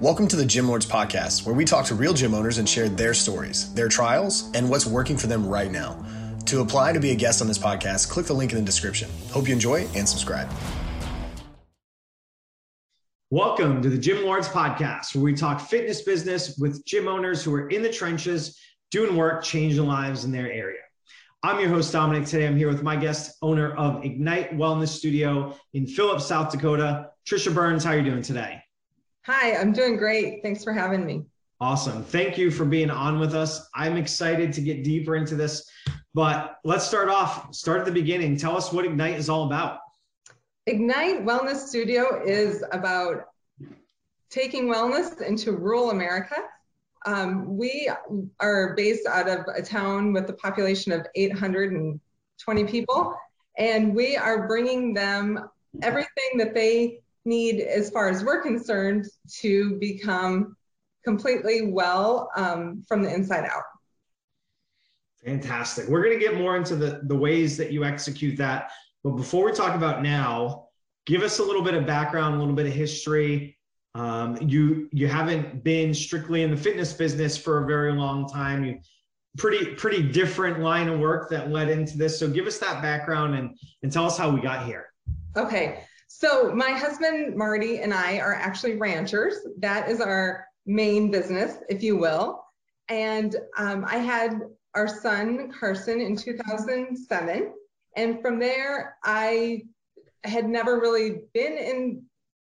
Welcome to the Gym Lords Podcast, where we talk to real gym owners and share their stories, their trials, and what's working for them right now. To apply to be a guest on this podcast, click the link in the description. Hope you enjoy and subscribe. Welcome to the Gym Lords Podcast, where we talk fitness business with gym owners who are in the trenches, doing work, changing lives in their area. I'm your host, Dominic. Today I'm here with my guest, owner of Ignite Wellness Studio in Phillips, South Dakota, Tricia Burns. How are you doing today? Hi, I'm doing great. Thanks for having me. Awesome. Thank you for being on with us. I'm excited to get deeper into this, but let's start off, start at the beginning. Tell us what Ignite is all about. Ignite Wellness Studio is about taking wellness into rural America. Um, we are based out of a town with a population of 820 people, and we are bringing them everything that they need, as far as we're concerned, to become completely well um, from the inside out. Fantastic. We're going to get more into the, the ways that you execute that. But before we talk about now, give us a little bit of background, a little bit of history. Um, you you haven't been strictly in the fitness business for a very long time. You pretty pretty different line of work that led into this. So give us that background and and tell us how we got here. Okay. So my husband Marty and I are actually ranchers. That is our main business, if you will. And um, I had our son Carson in 2007, and from there I had never really been in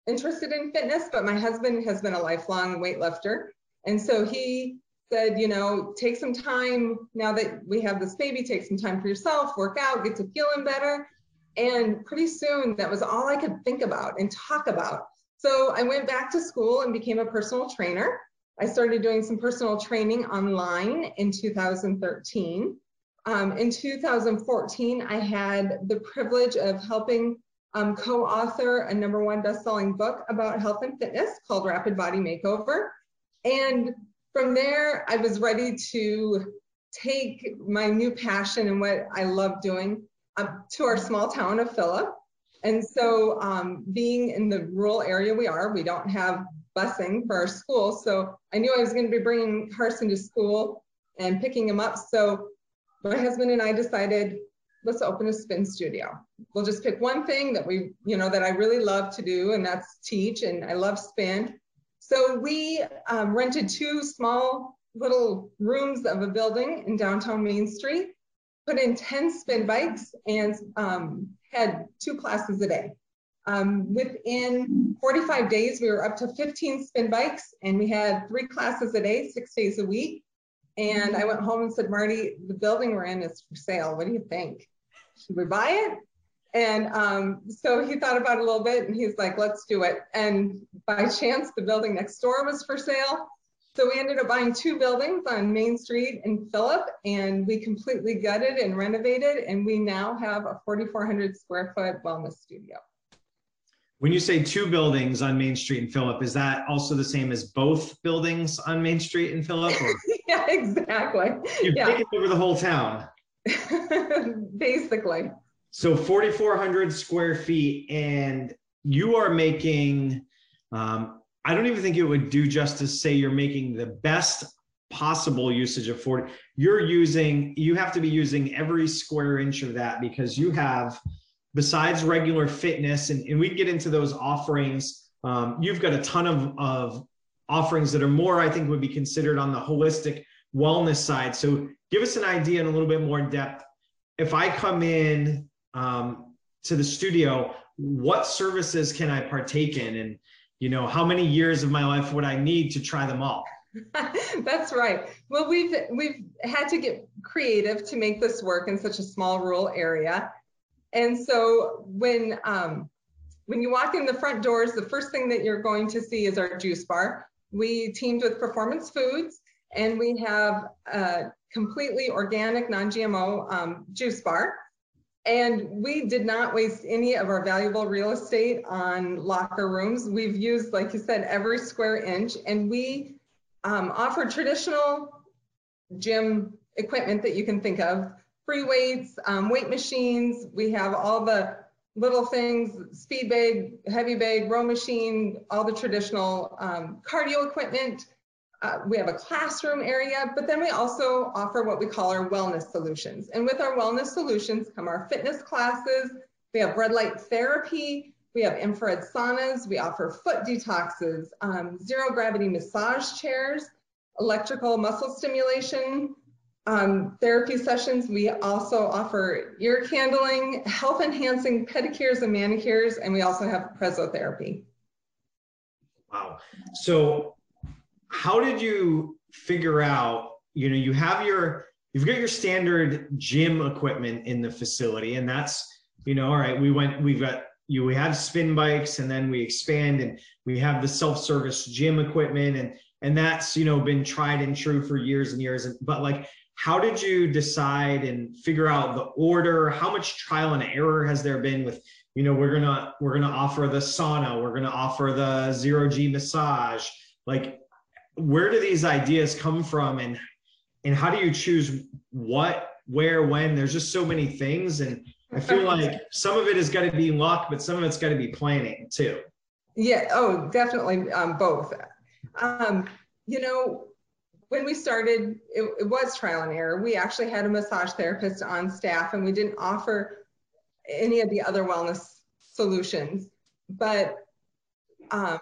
interested in fitness, but my husband has been a lifelong weightlifter, and so he said, you know, take some time now that we have this baby, take some time for yourself, work out, get to feeling better. And pretty soon that was all I could think about and talk about. So I went back to school and became a personal trainer. I started doing some personal training online in 2013. Um, in 2014, I had the privilege of helping um, co-author a number one best-selling book about health and fitness called Rapid Body Makeover. And from there, I was ready to take my new passion and what I love doing up to our small town of Philip. And so um, being in the rural area we are, we don't have busing for our school. So I knew I was going to be bringing Carson to school and picking him up. So my husband and I decided, let's open a spin studio. We'll just pick one thing that we, you know, that I really love to do, and that's teach. And I love spin. So we um, rented two small little rooms of a building in downtown Main Street put in 10 spin bikes and um, had two classes a day. Um, within 45 days, we were up to 15 spin bikes and we had three classes a day, six days a week. And I went home and said, Marty, the building we're in is for sale. What do you think? Should we buy it? And um, so he thought about it a little bit and he's like, let's do it. And by chance, the building next door was for sale. So we ended up buying two buildings on Main Street in Philip, and we completely gutted and renovated, and we now have a 4,400 square foot wellness studio. When you say two buildings on Main Street in Philip, is that also the same as both buildings on Main Street in Philip? yeah, exactly. You've yeah. taken over the whole town. Basically. So 4,400 square feet, and you are making um, I don't even think it would do justice to say you're making the best possible usage of 40. You're using, you have to be using every square inch of that because you have, besides regular fitness, and, and we get into those offerings, um, you've got a ton of, of offerings that are more, I think, would be considered on the holistic wellness side. So give us an idea and a little bit more in depth. If I come in um, to the studio, what services can I partake in? And you know how many years of my life would i need to try them all? That's right. Well we've we've had to get creative to make this work in such a small rural area. And so when um, when you walk in the front doors the first thing that you're going to see is our juice bar. We teamed with performance foods and we have a completely organic non-gmo um, juice bar and we did not waste any of our valuable real estate on locker rooms. We've used, like you said, every square inch, and we um, offer traditional gym equipment that you can think of free weights, um, weight machines. We have all the little things, speed bag, heavy bag, row machine, all the traditional um, cardio equipment. Uh, we have a classroom area, but then we also offer what we call our wellness solutions. And with our wellness solutions come our fitness classes, we have red light therapy, we have infrared saunas, we offer foot detoxes, um, zero gravity massage chairs, electrical muscle stimulation, um, therapy sessions. We also offer ear candling, health enhancing pedicures and manicures, and we also have pressotherapy. Wow. So how did you figure out, you know, you have your, you've got your standard gym equipment in the facility and that's, you know, all right, we went, we've got, you, we have spin bikes and then we expand and we have the self-service gym equipment and, and that's, you know, been tried and true for years and years. But like, how did you decide and figure out the order how much trial and error has there been with you know we're gonna we're gonna offer the sauna we're gonna offer the zero g massage like where do these ideas come from? And and how do you choose what where when? There's just so many things. And i feel like some of it is got to be luck but some of it's got to be planning too. Yeah. Oh definitely um, both. Um, you know when we started, it, it, was trial and error. We actually had a massage therapist on staff and we didn't offer any of the other wellness solutions. But um,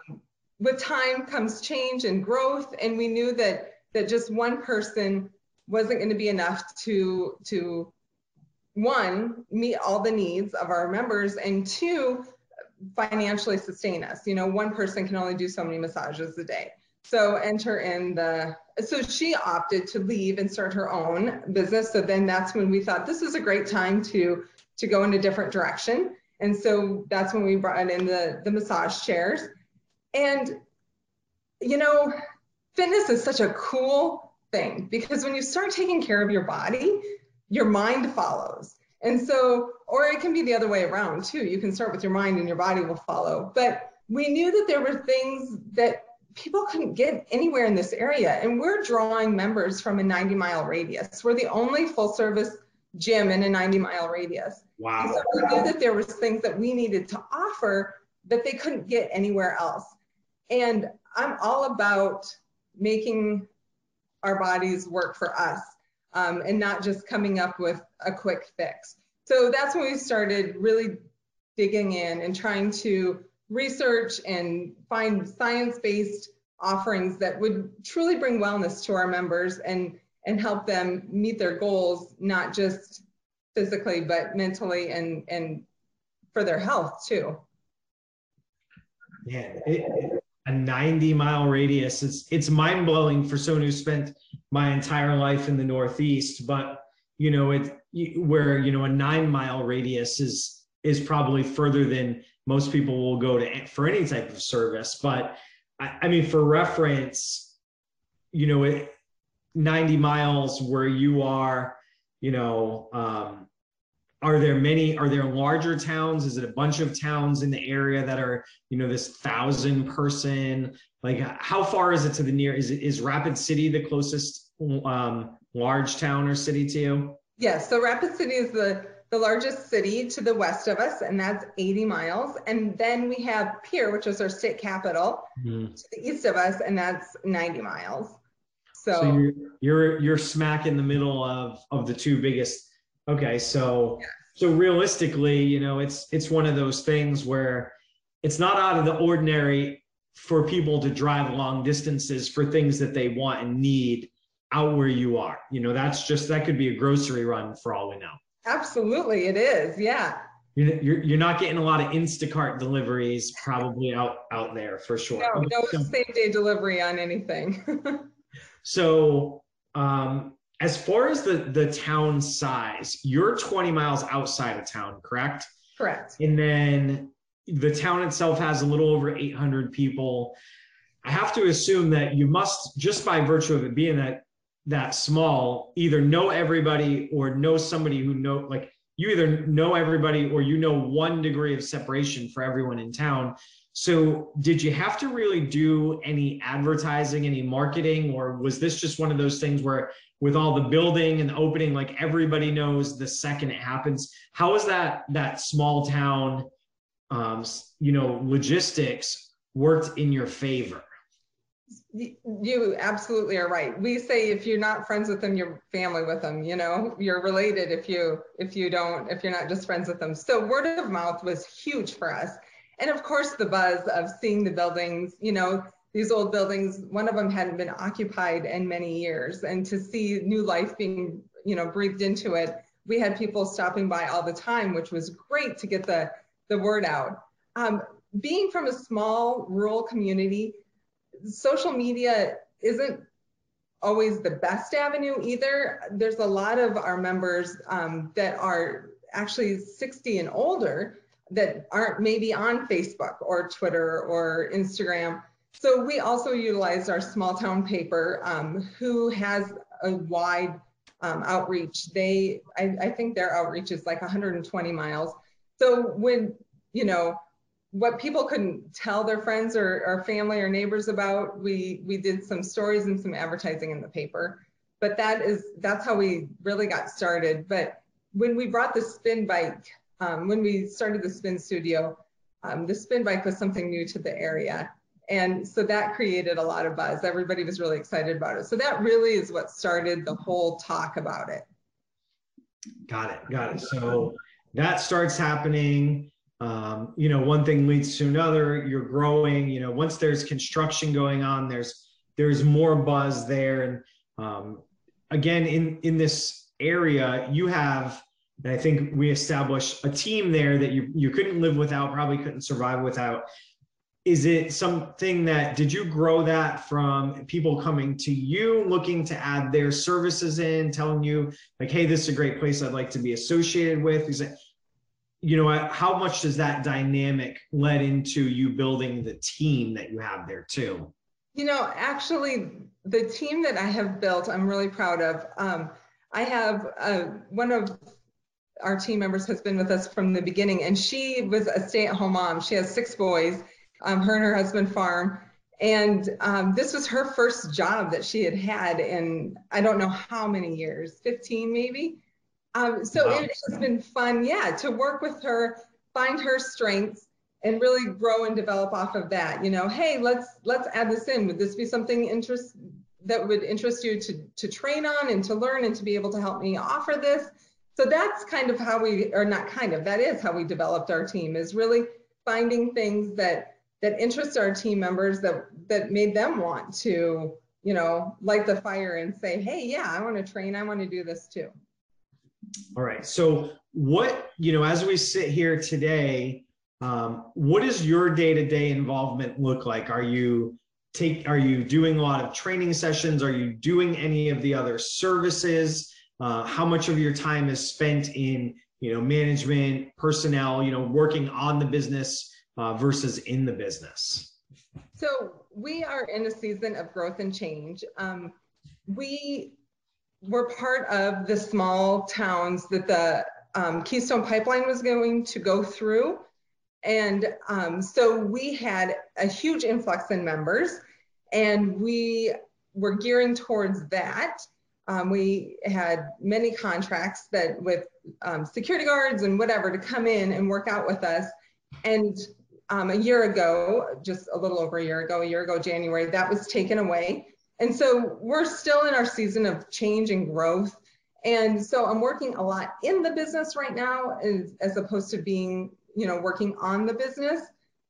with time comes change and growth, and we knew that that just one person wasn't going to be enough to to one meet all the needs of our members, and two financially sustain us. You know, one person can only do so many massages a day. So enter in the, so she opted to leave and start her own business. So then that's when we thought this is a great time to, to go in a different direction. And so that's when we brought in the, the massage chairs. And, you know, fitness is such a cool thing because when you start taking care of your body, your mind follows. And so, or it can be the other way around too. You can start with your mind and your body will follow. But we knew that there were things that people couldn't get anywhere in this area. And we're drawing members from a 90 mile radius. We're the only full service gym in a 90 mile radius. Wow. And so we knew that there was things that we needed to offer that they couldn't get anywhere else. And I'm all about making our bodies work for us um, and not just coming up with a quick fix. So that's when we started really digging in and trying to research and find science-based offerings that would truly bring wellness to our members and and help them meet their goals not just physically but mentally and and for their health too yeah it, a 90 mile radius it's it's mind-blowing for someone who spent my entire life in the northeast but you know it where you know a nine mile radius is is probably further than most people will go to for any type of service. But I, I mean, for reference, you know, it, 90 miles where you are, you know, um, are there many are there larger towns is it a bunch of towns in the area that are you know this thousand person like how far is it to the near is it is rapid city the closest um, large town or city to you yes so rapid city is the the largest city to the west of us, and that's 80 miles. And then we have Pierre, which is our state capital, mm-hmm. to the east of us, and that's 90 miles. So, so you're, you're, you're smack in the middle of of the two biggest. Okay, so so realistically, you know, it's it's one of those things where it's not out of the ordinary for people to drive long distances for things that they want and need out where you are. You know, that's just that could be a grocery run for all we know. Absolutely, it is. Yeah. You're, you're not getting a lot of Instacart deliveries probably out out there for sure. No, no same day delivery on anything. so, um, as far as the the town size, you're 20 miles outside of town, correct? Correct. And then the town itself has a little over 800 people. I have to assume that you must, just by virtue of it being that that small either know everybody or know somebody who know like you either know everybody or you know one degree of separation for everyone in town So, did you have to really do any advertising, any marketing, or was this just one of those things where, with all the building and the opening, like everybody knows the second it happens? How is that that small town, um, you know, logistics worked in your favor? You absolutely are right. We say if you're not friends with them, you're family with them. You know, you're related if you if you don't if you're not just friends with them. So word of mouth was huge for us and of course the buzz of seeing the buildings you know these old buildings one of them hadn't been occupied in many years. And to see new life being you know breathed into it we had people stopping by all the time which was great to get the the word out. Um, being from a small rural community social media isn't always the best avenue either. There's a lot of our members um, that are actually 60 and older that aren't maybe on Facebook or Twitter or Instagram. So we also utilized our small town paper, um, who has a wide um, outreach. They, I, I, think their outreach is like 120 miles. So when, you know, what people couldn't tell their friends or, or family or neighbors about, we, we did some stories and some advertising in the paper. But that is, that's how we really got started. But when we brought the spin bike um, when we started the spin studio, um, the spin bike was something new to the area. And so that created a lot of buzz. Everybody was really excited about it. So that really is what started the whole talk about it. Got it. Got it. So that starts happening. Um, you know, one thing leads to another. You're growing. You know, once there's construction going on, there's there's more buzz there. And um, again, in in this area, you have and I think we established a team there that you, you couldn't live without, probably couldn't survive without. Is it something that, did you grow that from people coming to you, looking to add their services in, telling you, like, hey, this is a great place I'd like to be associated with? Is it, you know, how much does that dynamic led into you building the team that you have there too? You know, actually, the team that I have built, I'm really proud of. Um, I have uh, one of our team members has been with us from the beginning, and she was a stay-at-home mom. She has six boys. Um, her and her husband farm, and um, this was her first job that she had had in I don't know how many years, 15 maybe. Um, so wow. it has been fun, yeah, to work with her, find her strengths, and really grow and develop off of that. You know, hey, let's let's add this in. Would this be something interest that would interest you to to train on and to learn and to be able to help me offer this? So that's kind of how we, or not kind of, that is how we developed our team is really finding things that that interest our team members that that made them want to, you know, light the fire and say, hey, yeah, I want to train, I want to do this too. All right. So what, you know, as we sit here today, um, what does your day-to-day involvement look like? Are you take are you doing a lot of training sessions? Are you doing any of the other services? Uh, how much of your time is spent in you know management personnel you know working on the business uh, versus in the business? So we are in a season of growth and change. Um, we were part of the small towns that the um, keystone pipeline was going to go through. And um, so we had a huge influx in members and we were gearing towards that um, we had many contracts that with um, security guards and whatever to come in and work out with us. And um, a year ago, just a little over a year ago, a year ago, January, that was taken away. And so we're still in our season of change and growth. And so I'm working a lot in the business right now as, as opposed to being, you know, working on the business.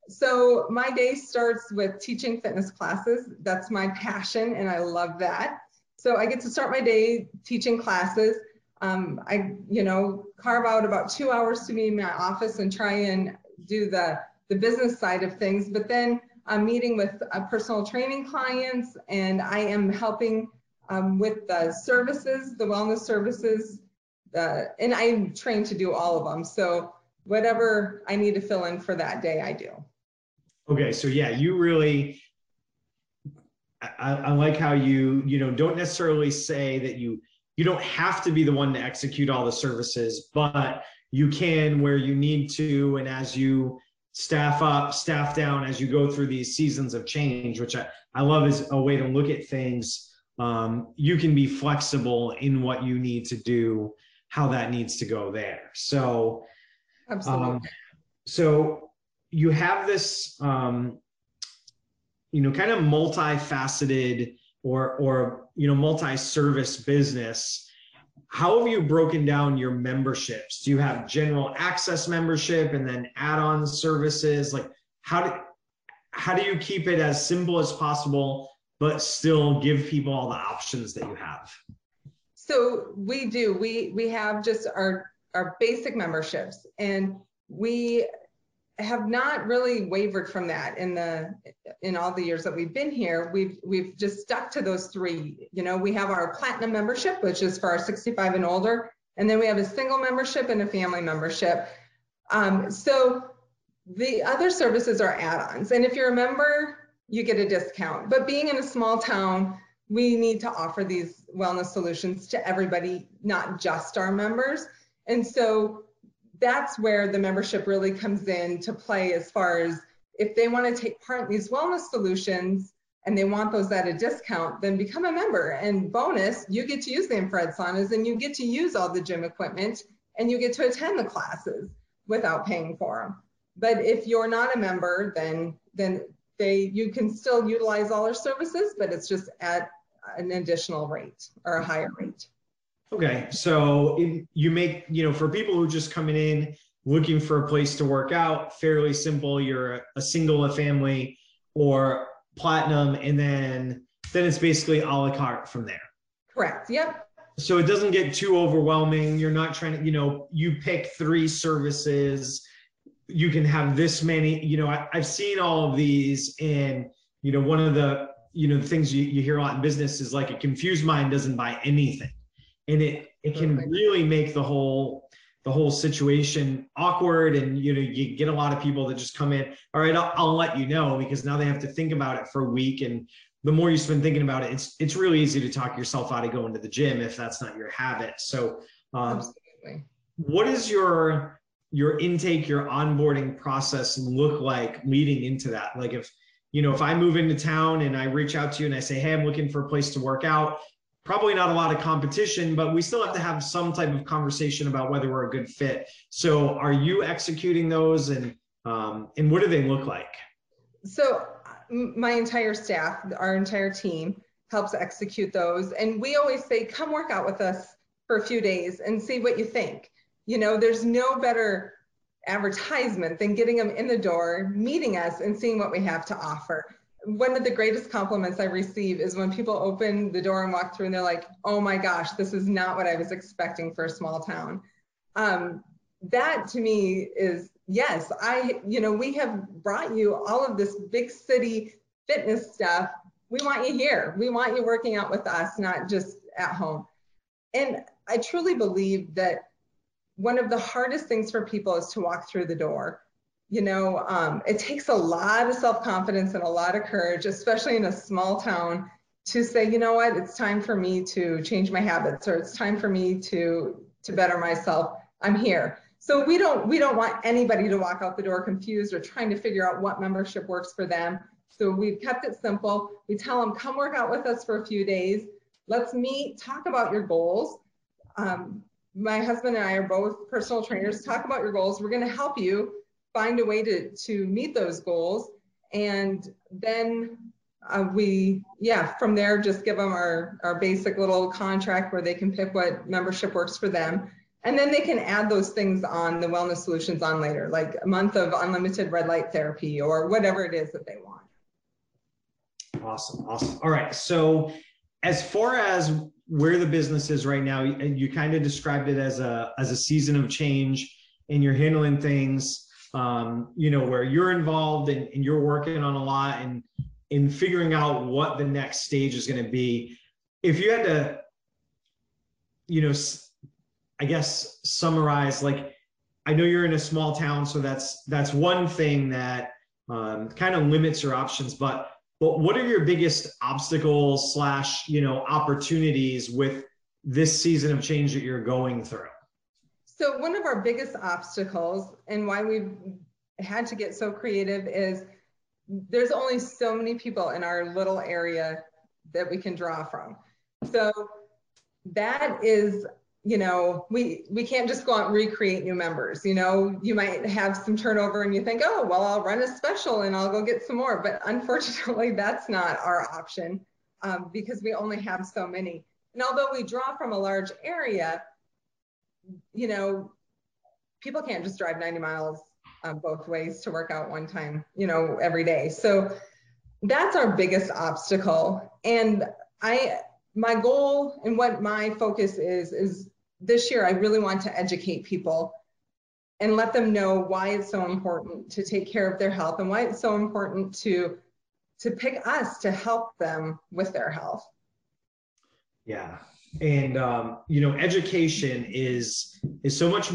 So my day starts with teaching fitness classes. That's my passion and I love that. So I get to start my day teaching classes. Um, I, you know, carve out about two hours to be in my office and try and do the, the business side of things. But then I'm meeting with uh, personal training clients and I am helping um, with the services, the wellness services, uh, and I'm trained to do all of them. So whatever I need to fill in for that day, I do. Okay, so yeah, you really I, I like how you you know don't necessarily say that you you don't have to be the one to execute all the services, but you can where you need to, and as you staff up, staff down as you go through these seasons of change, which I, I love as a way to look at things. Um, you can be flexible in what you need to do, how that needs to go there. So, Absolutely. um, so you have this, um, you know, kind of multifaceted or or you know multi-service business. How have you broken down your memberships? Do you have general access membership and then add-on services? Like how do how do you keep it as simple as possible, but still give people all the options that you have? So we do. We we have just our our basic memberships, and we have not really wavered from that in the in all the years that we've been here. We've we've just stuck to those three. You know, we have our platinum membership, which is for our 65 and older, and then we have a single membership and a family membership. Um, so the other services are add-ons, and if you're a member, you get a discount. But being in a small town, we need to offer these wellness solutions to everybody, not just our members. And so that's where the membership really comes in to play as far as if they want to take part in these wellness solutions and they want those at a discount, then become a member. And bonus, you get to use the infrared saunas and you get to use all the gym equipment and you get to attend the classes without paying for them. But if you're not a member, then then they you can still utilize all our services, but it's just at an additional rate or a higher rate. Okay, so in, you make, you know, for people who are just coming in looking for a place to work out, fairly simple. You're a, a single, a family, or platinum, and then then it's basically a la carte from there. Correct. Yep. So it doesn't get too overwhelming. You're not trying to, you know, you pick three services. You can have this many. You know, I, I've seen all of these, and you know, one of the you know the things you, you hear a lot in business is like a confused mind doesn't buy anything and it it can really make the whole the whole situation awkward and you know you get a lot of people that just come in all right I'll, I'll, let you know because now they have to think about it for a week. And the more you spend thinking about it it's it's really easy to talk yourself out of going to the gym if that's not your habit. So um, what is your your intake your onboarding process look like leading into that? Like if you know if i move into town and i reach out to you and i say hey i'm looking for a place to work out probably not a lot of competition, but we still have to have some type of conversation about whether we're a good fit. So, are you executing those, and um, and what do they look like? So, my entire staff, our entire team, helps execute those, and we always say, "Come work out with us for a few days and see what you think." You know, there's no better advertisement than getting them in the door, meeting us, and seeing what we have to offer one of the greatest compliments I receive is when people open the door and walk through and they're like, oh my gosh, this is not what I was expecting for a small town. Um, that to me is, yes, I, you know, we have brought you all of this big city fitness stuff. We want you here. We want you working out with us, not just at home. And I truly believe that one of the hardest things for people is to walk through the door you know, um, it takes a lot of self confidence and a lot of courage, especially in a small town, to say, you know what, it's time for me to change my habits or it's time for me to to better myself. I'm here. So we don't we don't want anybody to walk out the door confused or trying to figure out what membership works for them. So we've kept it simple. We tell them, come work out with us for a few days. Let's meet, talk about your goals. Um, my husband and I are both personal trainers. Talk about your goals. We're going to help you find a way to, to meet those goals. And then uh, we, yeah, from there, just give them our, our basic little contract where they can pick what membership works for them. And then they can add those things on the wellness solutions on later, like a month of unlimited red light therapy or whatever it is that they want. Awesome. Awesome. All right. So, as far as where the business is right now, you, you kind of described it as a as a season of change, and you're handling things um, you know, where you're involved and, and you're working on a lot and in figuring out what the next stage is going to be. If you had to, you know, I guess summarize, like, I know you're in a small town, so that's that's one thing that um, kind of limits your options. But but what are your biggest obstacles slash you know opportunities with this season of change that you're going through? So one of our biggest obstacles and why we've had to get so creative is there's only so many people in our little area that we can draw from. So that is, you know, we we can't just go out and recreate new members. You know, you might have some turnover and you think, oh, well, I'll run a special and I'll go get some more. But unfortunately, that's not our option um, because we only have so many. And although we draw from a large area, you know, people can't just drive 90 miles um, both ways to work out one time, you know, every day. So that's our biggest obstacle. And I, my goal and what my focus is, is this year I really want to educate people and let them know why it's so important to take care of their health and why it's so important to to pick us to help them with their health. Yeah. And um, you know, education is is so much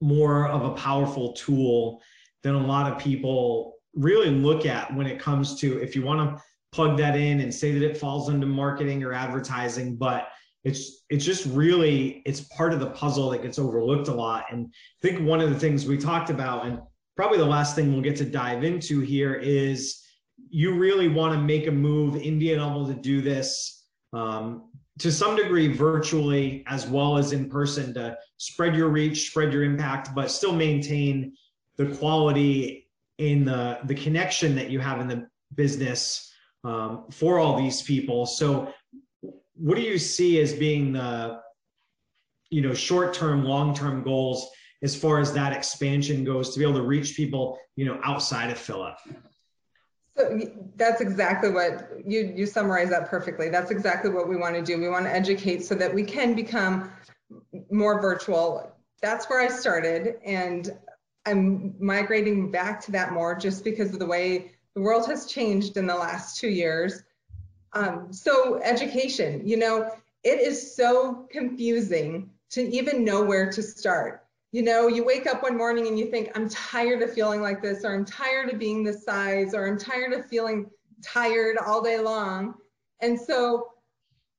more of a powerful tool than a lot of people really look at when it comes to if you want to plug that in and say that it falls into marketing or advertising but it's it's just really it's part of the puzzle that gets overlooked a lot. And i think one of the things we talked about and probably the last thing we'll get to dive into here is you really want to make a move. In being able to do this um, to some degree virtually as well as in person to spread your reach, spread your impact, but still maintain the quality in the the connection that you have in the business um, for all these people. So, what do you see as being the you know short term, long term goals as far as that expansion goes to be able to reach people you know outside of Philip? So that's exactly what you you summarize that perfectly. That's exactly what we want to do. We want to educate so that we can become more virtual. That's where I started, and I'm migrating back to that more just because of the way the world has changed in the last two years. Um, so education, you know, it is so confusing to even know where to start you know, you wake up one morning and you think, I'm tired of feeling like this, or I'm tired of being this size, or I'm tired of feeling tired all day long. And so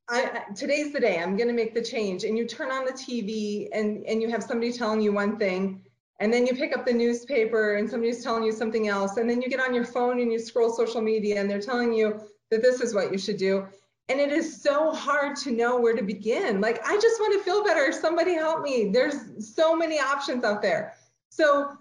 I, today's the day, I'm going to make the change. And you turn on the TV and, and you have somebody telling you one thing, and then you pick up the newspaper and somebody's telling you something else. And then you get on your phone and you scroll social media and they're telling you that this is what you should do and it is so hard to know where to begin. Like i just want to feel better. Somebody help me. There's so many options out there. So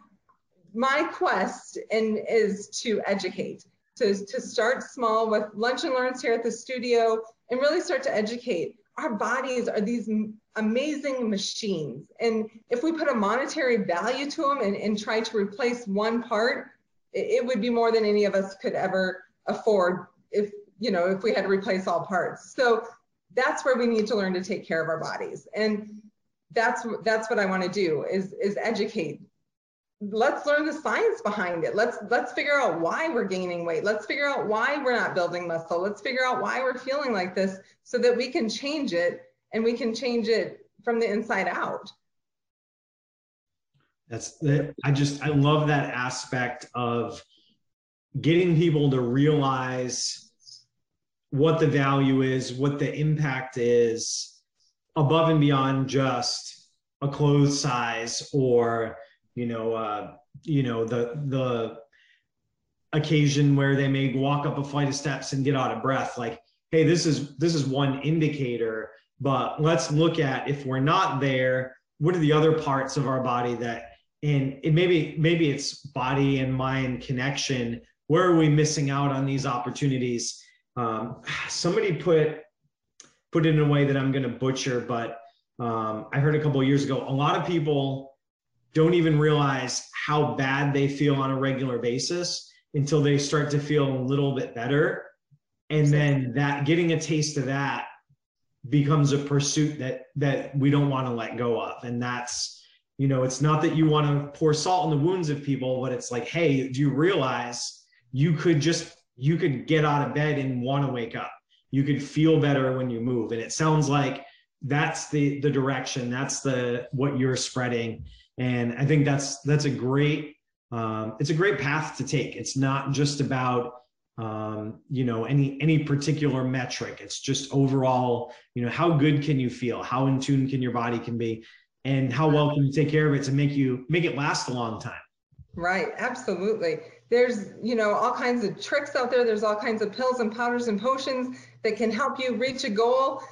my quest is to educate to, to start small with lunch and learns here at the studio and really start to educate. Our bodies are these amazing machines. And if we put a monetary value to them and, and try to replace one part it, it would be more than any of us could ever afford if you know, if we had to replace all parts. So that's where we need to learn to take care of our bodies. And that's that's what I want to do is is educate. Let's learn the science behind it. Let's let's figure out why we're gaining weight. Let's figure out why we're not building muscle. Let's figure out why we're feeling like this so that we can change it and we can change it from the inside out. That's that I just I love that aspect of getting people to realize what the value is, what the impact is above and beyond just a clothes size or you know uh, you know the the occasion where they may walk up a flight of steps and get out of breath. Like hey this is this is one indicator but let's look at if we're not there what are the other parts of our body that and it maybe maybe it's body and mind connection. Where are we missing out on these opportunities um, somebody put put it in a way that I'm going to butcher, but um, I heard a couple years ago. A lot of people don't even realize how bad they feel on a regular basis until they start to feel a little bit better, and then that getting a taste of that becomes a pursuit that that we don't want to let go of, and that's you know it's not that you want to pour salt in the wounds of people but it's like hey do you realize you could just you could get out of bed and want to wake up. You could feel better when you move. And it sounds like that's the the direction. That's the what you're spreading. And I think that's that's a great um, it's a great path to take. It's not just about um, you know any any particular metric. It's just overall, you know, how good can you feel? How in tune can your body can be? And how well can you take care of it to make you make it last a long time? Right, absolutely. There's, you know, all kinds of tricks out there. There's all kinds of pills and powders and potions that can help you reach a goal.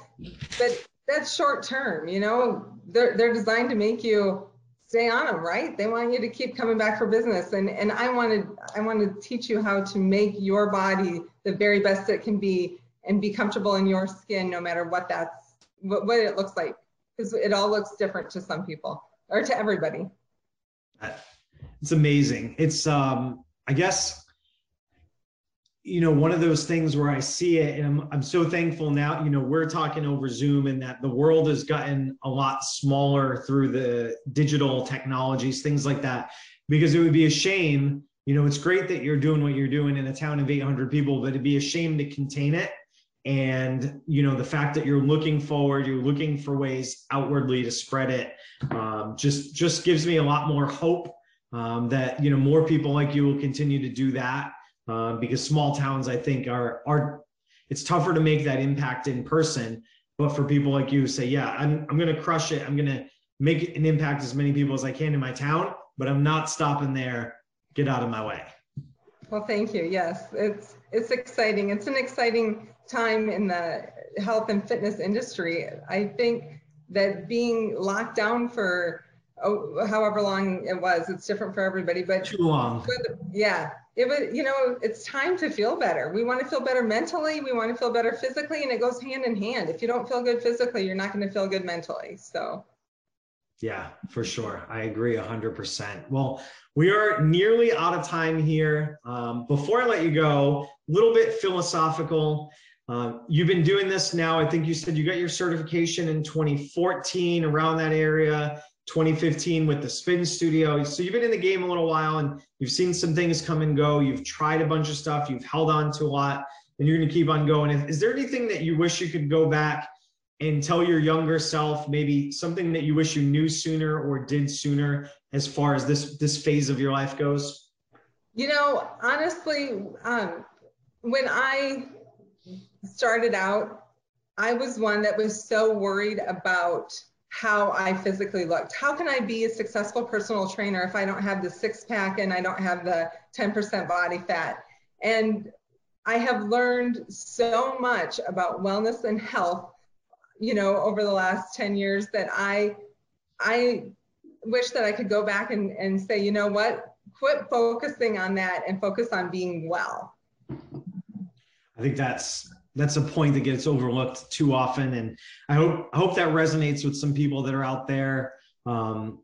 But that's short term, you know. They're they're designed to make you stay on them, right? They want you to keep coming back for business. And and I wanted I want to teach you how to make your body the very best it can be and be comfortable in your skin no matter what that's what, what it looks like. Because it all looks different to some people or to everybody. It's amazing. It's um I guess you know one of those things where i see it and I'm, I'm so thankful now you know we're talking over zoom and that the world has gotten a lot smaller through the digital technologies things like that because it would be a shame you know it's great that you're doing what you're doing in a town of 800 people but it'd be a shame to contain it. And you know the fact that you're looking forward you're looking for ways outwardly to spread it um, just just gives me a lot more hope um, that you know more people like you will continue to do that uh, because small towns I think are are it's tougher to make that impact in person. But for people like you, say, yeah, I'm I'm gonna crush it. I'm gonna make an impact as many people as I can in my town, but I'm not stopping there. Get out of my way. Well, thank you. Yes, it's it's exciting. It's an exciting time in the health and fitness industry. I think that being locked down for oh, however long it was, it's different for everybody, but too long. But yeah, it was, you know, it's time to feel better. We want to feel better mentally. We want to feel better physically, and it goes hand in hand. If you don't feel good physically, you're not going to feel good mentally. So, yeah, for sure. I agree 100%. Well, we are nearly out of time here. Um, before I let you go, a little bit philosophical. Um, you've been doing this now. I think you said you got your certification in 2014, around that area. 2015 with the spin studio. So you've been in the game a little while and you've seen some things come and go. You've tried a bunch of stuff. You've held on to a lot and you're going to keep on going. Is there anything that you wish you could go back and tell your younger self, maybe something that you wish you knew sooner or did sooner as far as this, this phase of your life goes? You know, honestly, um, when I started out, I was one that was so worried about how I physically looked. How can I be a successful personal trainer if I don't have the six pack and I don't have the 10% body fat? And I have learned so much about wellness and health, you know, over the last 10 years that I I wish that I could go back and, and say, you know what, quit focusing on that and focus on being well. I think that's that's a point that gets overlooked too often. And I hope I hope that resonates with some people that are out there um,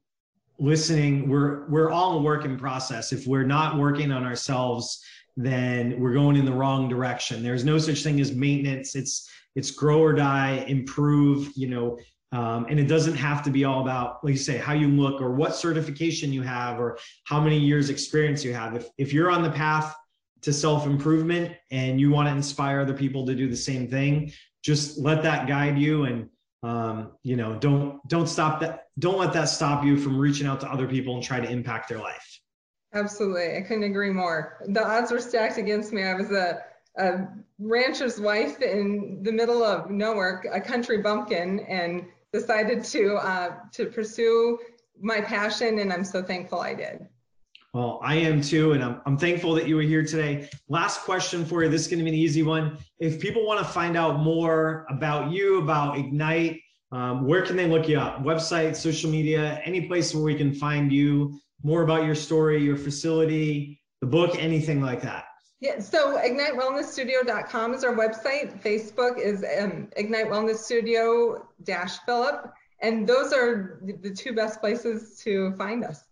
listening. We're we're all a work in process. If we're not working on ourselves, then we're going in the wrong direction. There's no such thing as maintenance. It's it's grow or die, improve. You know. Um, and it doesn't have to be all about, like you say, how you look or what certification you have or how many years experience you have. If, if you're on the path to self improvement and you want to inspire other people to do the same thing, just let that guide you and um, you know don't don't stop that don't let that stop you from reaching out to other people and try to impact their life. Absolutely. I couldn't agree more. The odds were stacked against me. I was a, a rancher's wife in the middle of nowhere a country bumpkin and decided to uh, to pursue my passion and i'm so thankful i did well, I am too, and I'm, I'm thankful that you were here today. Last question for you. This is going to be an easy one. If people want to find out more about you, about Ignite, um, where can they look you up? Website, social media, any place where we can find you, more about your story, your facility, the book, anything like that. Yeah, so ignitewellnessstudio.com is our website. Facebook is um, Ignite Wellness Studio dash Philip. And those are the two best places to find us.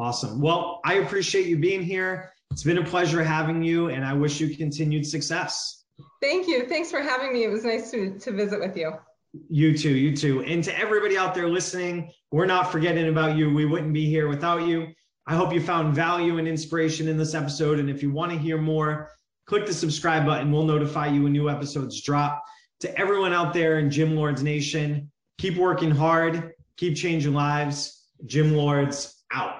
Awesome. Well, I appreciate you being here. It's been a pleasure having you, and I wish you continued success. Thank you. Thanks for having me. It was nice to, to visit with you. You too. You too. And to everybody out there listening, we're not forgetting about you. We wouldn't be here without you. I hope you found value and inspiration in this episode. And if you want to hear more, click the subscribe button. We'll notify you when new episodes drop. To everyone out there in Gym Lords Nation, keep working hard, keep changing lives. Gym Lords out.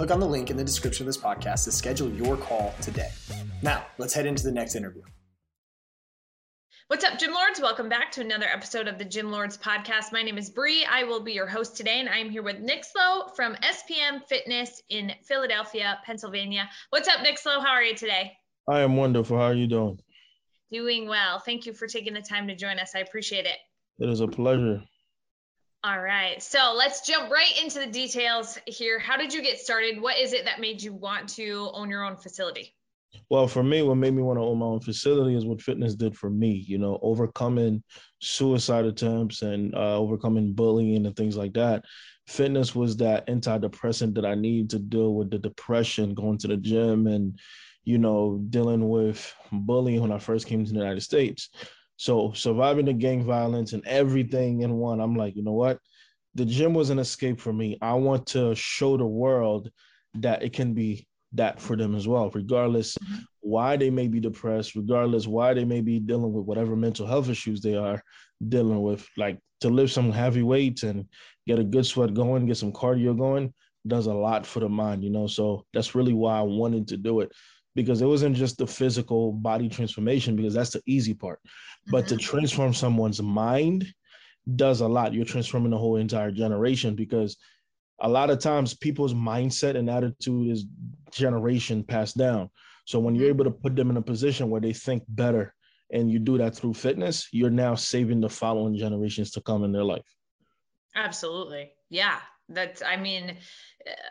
Click on the link in the description of this podcast to schedule your call today. Now, let's head into the next interview. What's up, Gym Lords? Welcome back to another episode of the Gym Lords podcast. My name is Bree. I will be your host today, and I am here with Nixlot from SPM Fitness in Philadelphia, Pennsylvania. What's up, Nixlot? How are you today? I am wonderful. How are you doing? Doing well. Thank you for taking the time to join us. I appreciate it. It is a pleasure. All right. So let's jump right into the details here. How did you get started? What is it that made you want to own your own facility? Well, for me, what made me want to own my own facility is what fitness did for me. You know, overcoming suicide attempts and uh, overcoming bullying and things like that. Fitness was that antidepressant that I need to deal with the depression, going to the gym and you know, dealing with bullying when I first came to the United States. So surviving the gang violence and everything in one, I'm like, you know what? The gym was an escape for me. I want to show the world that it can be that for them as well, regardless mm-hmm. why they may be depressed, regardless why they may be dealing with whatever mental health issues they are dealing with. Like to lift some heavy weights and get a good sweat going, get some cardio going, does a lot for the mind, you know. So that's really why I wanted to do it because it wasn't just the physical body transformation because that's the easy part but mm-hmm. to transform someone's mind does a lot you're transforming the whole entire generation because a lot of times people's mindset and attitude is generation passed down so when you're mm-hmm. able to put them in a position where they think better and you do that through fitness you're now saving the following generations to come in their life absolutely yeah that's i mean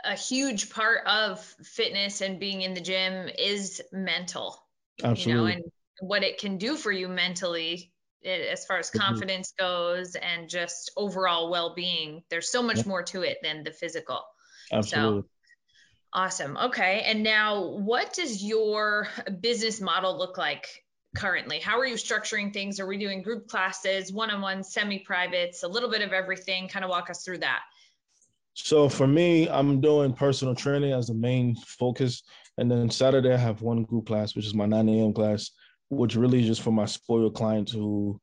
a huge part of fitness and being in the gym is mental Absolutely. you know and what it can do for you mentally it, as far as mm-hmm. confidence goes and just overall well-being there's so much more to it than the physical Absolutely. so awesome okay and now what does your business model look like currently how are you structuring things are we doing group classes one-on-one semi-privates a little bit of everything kind of walk us through that so for me, I'm doing personal training as the main focus. And then Saturday, I have one group class, which is my 9 a.m. class, which really is just for my spoiled clients who,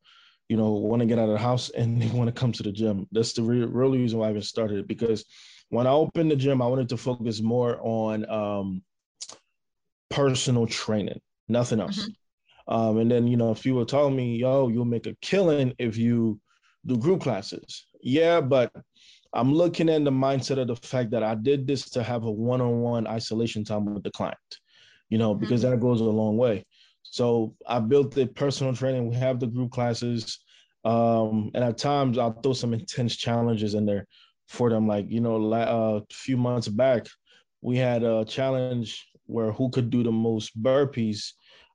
you know, want to get out of the house and they want to come to the gym. That's the real, real reason why I even started it. Because when I opened the gym, I wanted to focus more on um, personal training, nothing else. Mm-hmm. Um, and then, you know, if you were telling me, yo, you'll make a killing if you do group classes. Yeah, but I'm looking at the mindset of the fact that I did this to have a one-on-one isolation time with the client, you know, mm-hmm. because that goes a long way. So I built the personal training. We have the group classes, um, and at times I'll throw some intense challenges in there for them. Like you know, uh, a few months back, we had a challenge where who could do the most burpees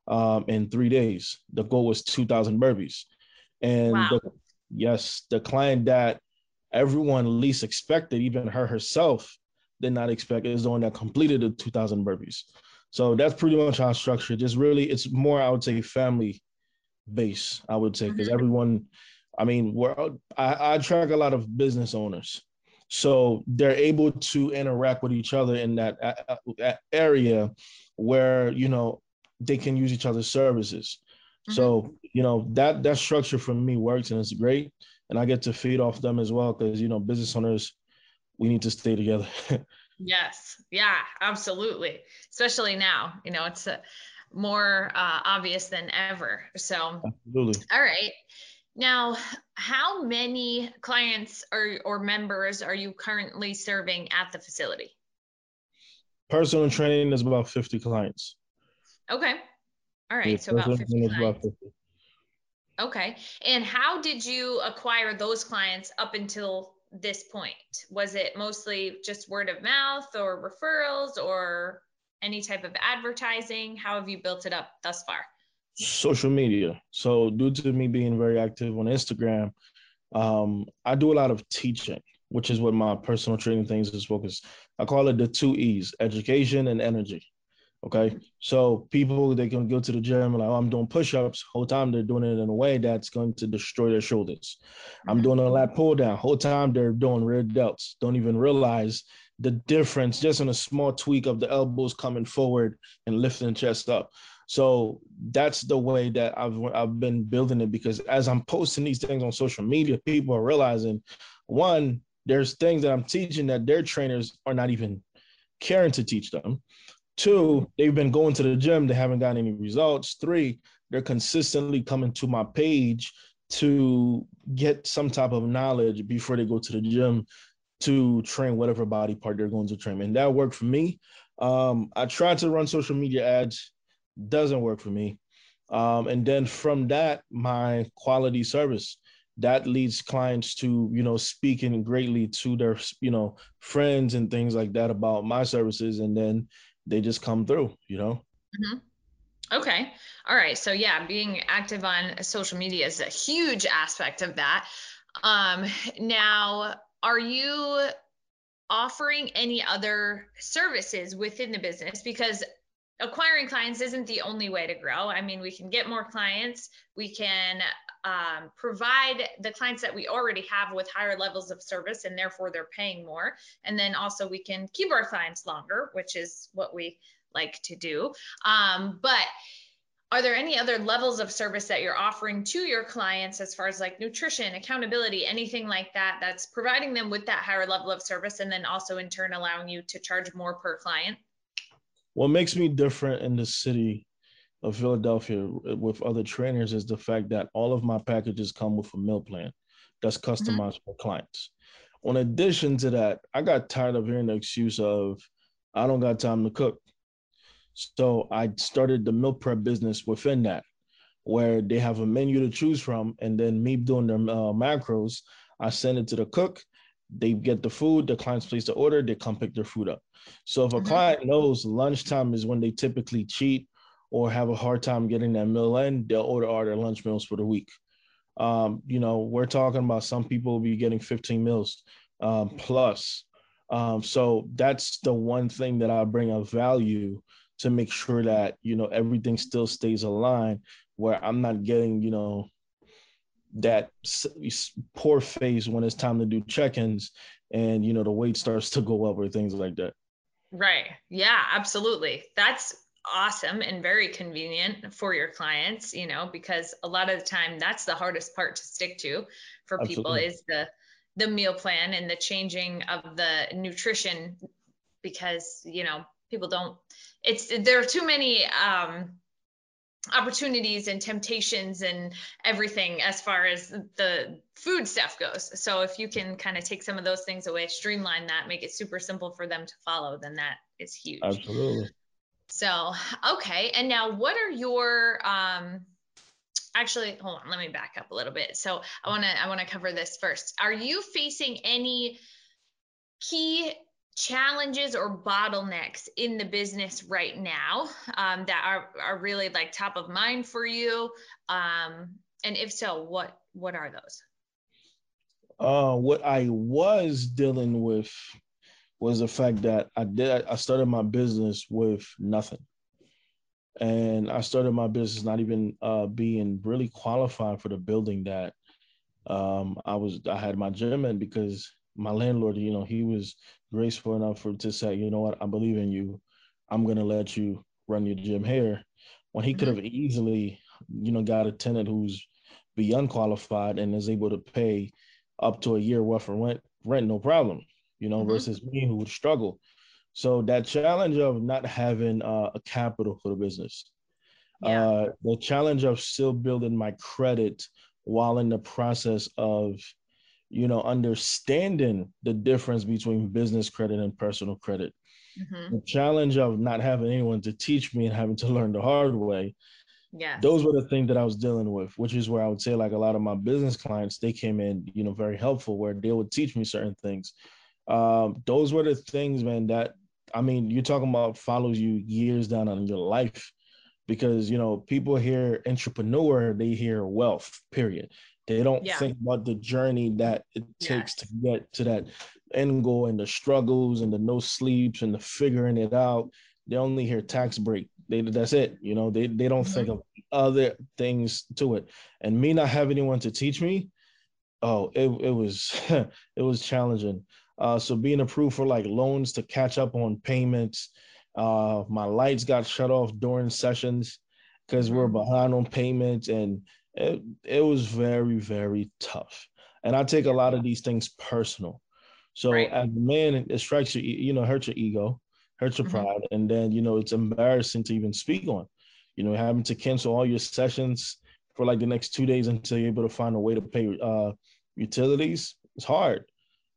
um, in three days. The goal was 2,000 burpees, and wow. the, yes, the client that everyone least expected, even her herself, did not expect is the one that completed the 2,000 burpees. So that's pretty much how I structured. Just really, it's more, I would say, family base. I would say because mm-hmm. everyone, I mean, we're I, I track a lot of business owners, so they're able to interact with each other in that, that area where you know they can use each other's services. Mm-hmm. So you know that that structure for me works and it's great and I get to feed off them as well because you know business owners, we need to stay together. yes, yeah, absolutely. Especially now, you know, it's uh, more uh, obvious than ever. So, absolutely. All right. Now, how many clients or, or members are you currently serving at the facility? Personal training is about 50 clients. Okay. All right. Yeah, so about 50, about 50. Okay. And how did you acquire those clients up until this point? Was it mostly just word of mouth or referrals or any type of advertising? How have you built it up thus far? Social media. So, due to me being very active on Instagram, um, I do a lot of teaching, which is what my personal training things is focused. I call it the two E's education and energy. Okay. So people they can go to the gym like, oh, I'm doing push-ups. Whole time they're doing it in a way that's going to destroy their shoulders. I'm mm-hmm. doing a lat pull down. Whole time they're doing rear delts. Don't even realize the difference just in a small tweak of the elbows coming forward and lifting chest up. So that's the way that I've I've been building it because as I'm posting these things on social media, people are realizing one, there's things that I'm teaching that their trainers are not even caring to teach them. Two, they've been going to the gym, they haven't gotten any results. Three, they're consistently coming to my page to get some type of knowledge before they go to the gym to train whatever body part they're going to train. And that worked for me. Um, I tried to run social media ads, doesn't work for me. Um, and then from that, my quality service that leads clients to you know speaking greatly to their you know friends and things like that about my services and then they just come through, you know? Mm-hmm. Okay. All right. So yeah, being active on social media is a huge aspect of that. Um, now, are you offering any other services within the business? Because acquiring clients isn't the only way to grow. I mean, we can get more clients, we can um, provide the clients that we already have with higher levels of service and therefore they're paying more. And then also we can keep our clients longer, which is what we like to do. Um, but are there any other levels of service that you're offering to your clients as far as like nutrition, accountability, anything like that that's providing them with that higher level of service and then also in turn allowing you to charge more per client? What makes me different in the city of Philadelphia with other trainers is the fact that all of my packages come with a meal plan that's mm-hmm. customized mm-hmm. for clients. In addition to that, I got tired of hearing the excuse of I don't got time to cook. So I started the meal prep business within that, where they have a menu to choose from, and then me doing their uh, macros, I send it to the cook. They get the food, the clients place the order, they come pick their food up. So if a mm-hmm. client knows lunchtime is when they typically cheat or have a hard time getting that meal in, they'll order all their lunch meals for the week. Um, you know, we're talking about some people will be getting 15 meals um, plus. Um, so that's the one thing that I bring a value to make sure that, you know, everything still stays aligned where I'm not getting, you know, that poor face when it's time to do check-ins and, you know, the weight starts to go up or things like that. Right. Yeah, absolutely. That's awesome and very convenient for your clients you know because a lot of the time that's the hardest part to stick to for Absolutely. people is the the meal plan and the changing of the nutrition because you know people don't it's there are too many um opportunities and temptations and everything as far as the food stuff goes. So if you can kind of take some of those things away, streamline that, make it super simple for them to follow, then that is huge. Absolutely. So, okay. And now what are your um actually hold on, let me back up a little bit. So, I want to I want to cover this first. Are you facing any key challenges or bottlenecks in the business right now um, that are, are really like top of mind for you um, and if so what what are those uh, what i was dealing with was the fact that I did I started my business with nothing. And I started my business not even uh, being really qualified for the building that um, I was I had my gym in because my landlord, you know, he was graceful enough for to say, you know what, I believe in you. I'm gonna let you run your gym here. When he could have easily, you know, got a tenant who's beyond qualified and is able to pay up to a year worth of rent, rent no problem you know, mm-hmm. versus me who would struggle. So that challenge of not having uh, a capital for the business, yeah. uh, the challenge of still building my credit while in the process of, you know, understanding the difference between business credit and personal credit. Mm-hmm. The challenge of not having anyone to teach me and having to learn the hard way. Yeah. Those were the things that I was dealing with, which is where I would say like a lot of my business clients, they came in, you know, very helpful where they would teach me certain things um, those were the things, man, that I mean, you're talking about follows you years down on your life because you know people hear entrepreneur, they hear wealth, period. They don't yeah. think about the journey that it takes to get to that end goal and the struggles and the no sleeps and the figuring it out they only hear tax break. They that's it. You know, they they don't mm-hmm. think of other things to it. And me not having anyone to teach me, oh, it it was it was challenging. Uh, so being approved for like loans to catch up on payments. Uh, my lights got shut off during sessions because we're mm-hmm. behind on payments, and it it was very very tough. And I take a lot of these things personal. So right. as a man, it strikes you, you know, hurts your ego, hurts your mm-hmm. pride, and then you know it's embarrassing to even speak on. You know, having to cancel all your sessions for like the next two days until you're able to find a way to pay uh, utilities. It's hard.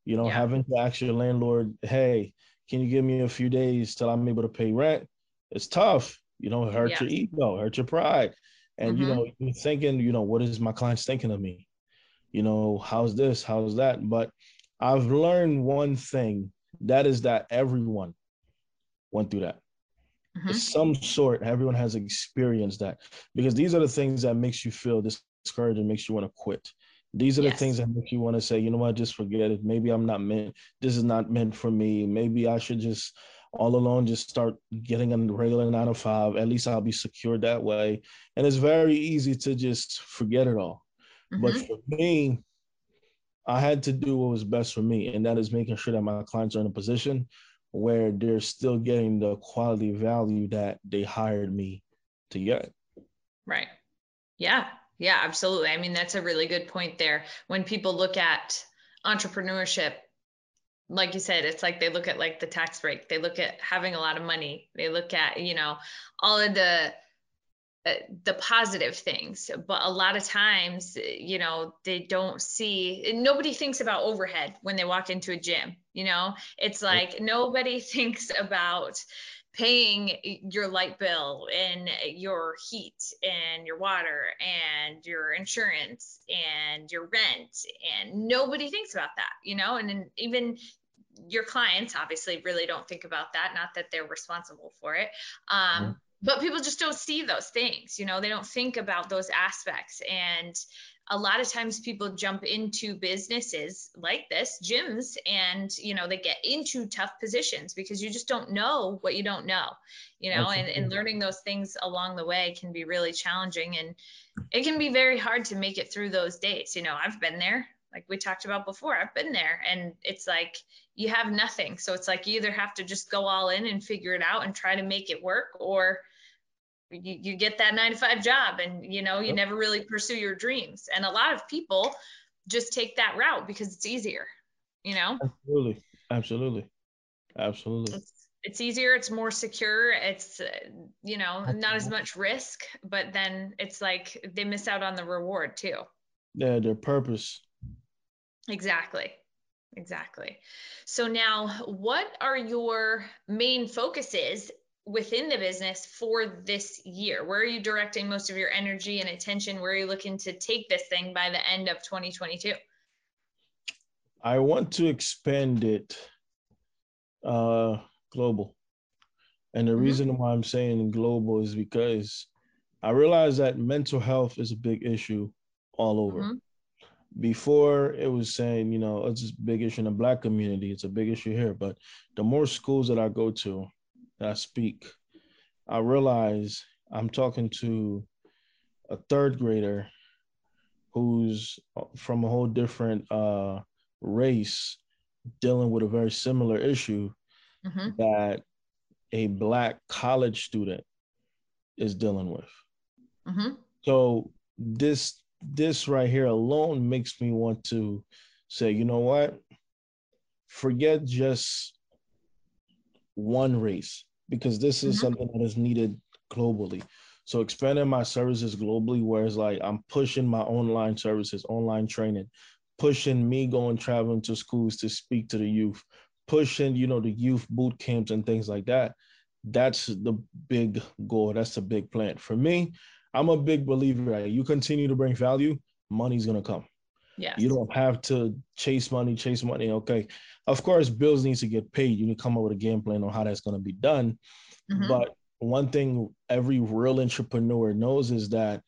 You know, yeah. having to ask your landlord, "Hey, can you give me a few days till I'm able to pay rent?" It's tough. You know, hurt yeah. your ego, hurt your pride, and mm-hmm. you know, you're thinking, you know, what is my clients thinking of me? You know, how's this? How's that? But I've learned one thing that is that everyone went through that. Mm-hmm. Some sort, everyone has experienced that because these are the things that makes you feel discouraged and makes you want to quit. These are yes. the things that make you want to say, you know what, just forget it. Maybe I'm not meant. This is not meant for me. Maybe I should just all alone just start getting a regular nine to five. At least I'll be secure that way. And it's very easy to just forget it all. Mm-hmm. But for me, I had to do what was best for me, and that is making sure that my clients are in a position where they're still getting the quality value that they hired me to get. Right. Yeah. Yeah, absolutely. I mean, that's a really good point there. When people look at entrepreneurship, like you said, it's like they look at like the tax break, they look at having a lot of money, they look at, you know, all of the uh, the positive things. But a lot of times you know they don't see nobody thinks about overhead when they walk into a gym you know? It's like nobody thinks about paying your light bill and your heat and your water and your insurance and your rent and nobody thinks about that you know? And even your clients obviously really don't think about that not that they're responsible for it um, mm-hmm. but people just don't see those things you know? They don't think about those aspects and a lot of times people jump into businesses like this gyms and you know they get into tough positions because you just don't know what you don't know you know and, and learning those things along the way can be really challenging and it can be very hard to make it through those days you know. I've been there like we talked about before i've been there and it's like you have nothing. So it's like you either have to just go all in and figure it out and try to make it work or you, you get that nine to five job and you know you yep. never really pursue your dreams. And a lot of people just take that route because it's easier you know? Absolutely. Absolutely. Absolutely. It's, it's easier it's more secure it's uh, you know absolutely. not as much risk but then it's like they miss out on the reward too. Yeah their purpose. Exactly. Exactly. So now what are your main focuses within the business for this year? Where are you directing most of your energy and attention? Where are you looking to take this thing by the end of 2022? I want to expand it uh, global. And the mm-hmm. reason why I'm saying global is because I realize that mental health is a big issue all over. Mm-hmm. Before it was saying, you know, it's a big issue in the black community, it's a big issue here. But the more schools that I go to, that I speak, I realize I'm talking to a third grader who's from a whole different uh, race dealing with a very similar issue mm-hmm. that a black college student is dealing with. Mm-hmm. So this this right here alone makes me want to say, you know what? Forget just one race because this is mm-hmm. something that is needed globally. So expanding my services globally, whereas like I'm pushing my online services, online training, pushing me going traveling to schools to speak to the youth, pushing, you know, the youth boot camps and things like that. That's the big goal. That's the big plan. For me, I'm a big believer that you continue to bring value, money's gonna come. Yeah. You don't have to chase money, chase money. Okay. Of course, bills needs to get paid. You need to come up with a game plan on how that's going to be done. Mm-hmm. But one thing every real entrepreneur knows is that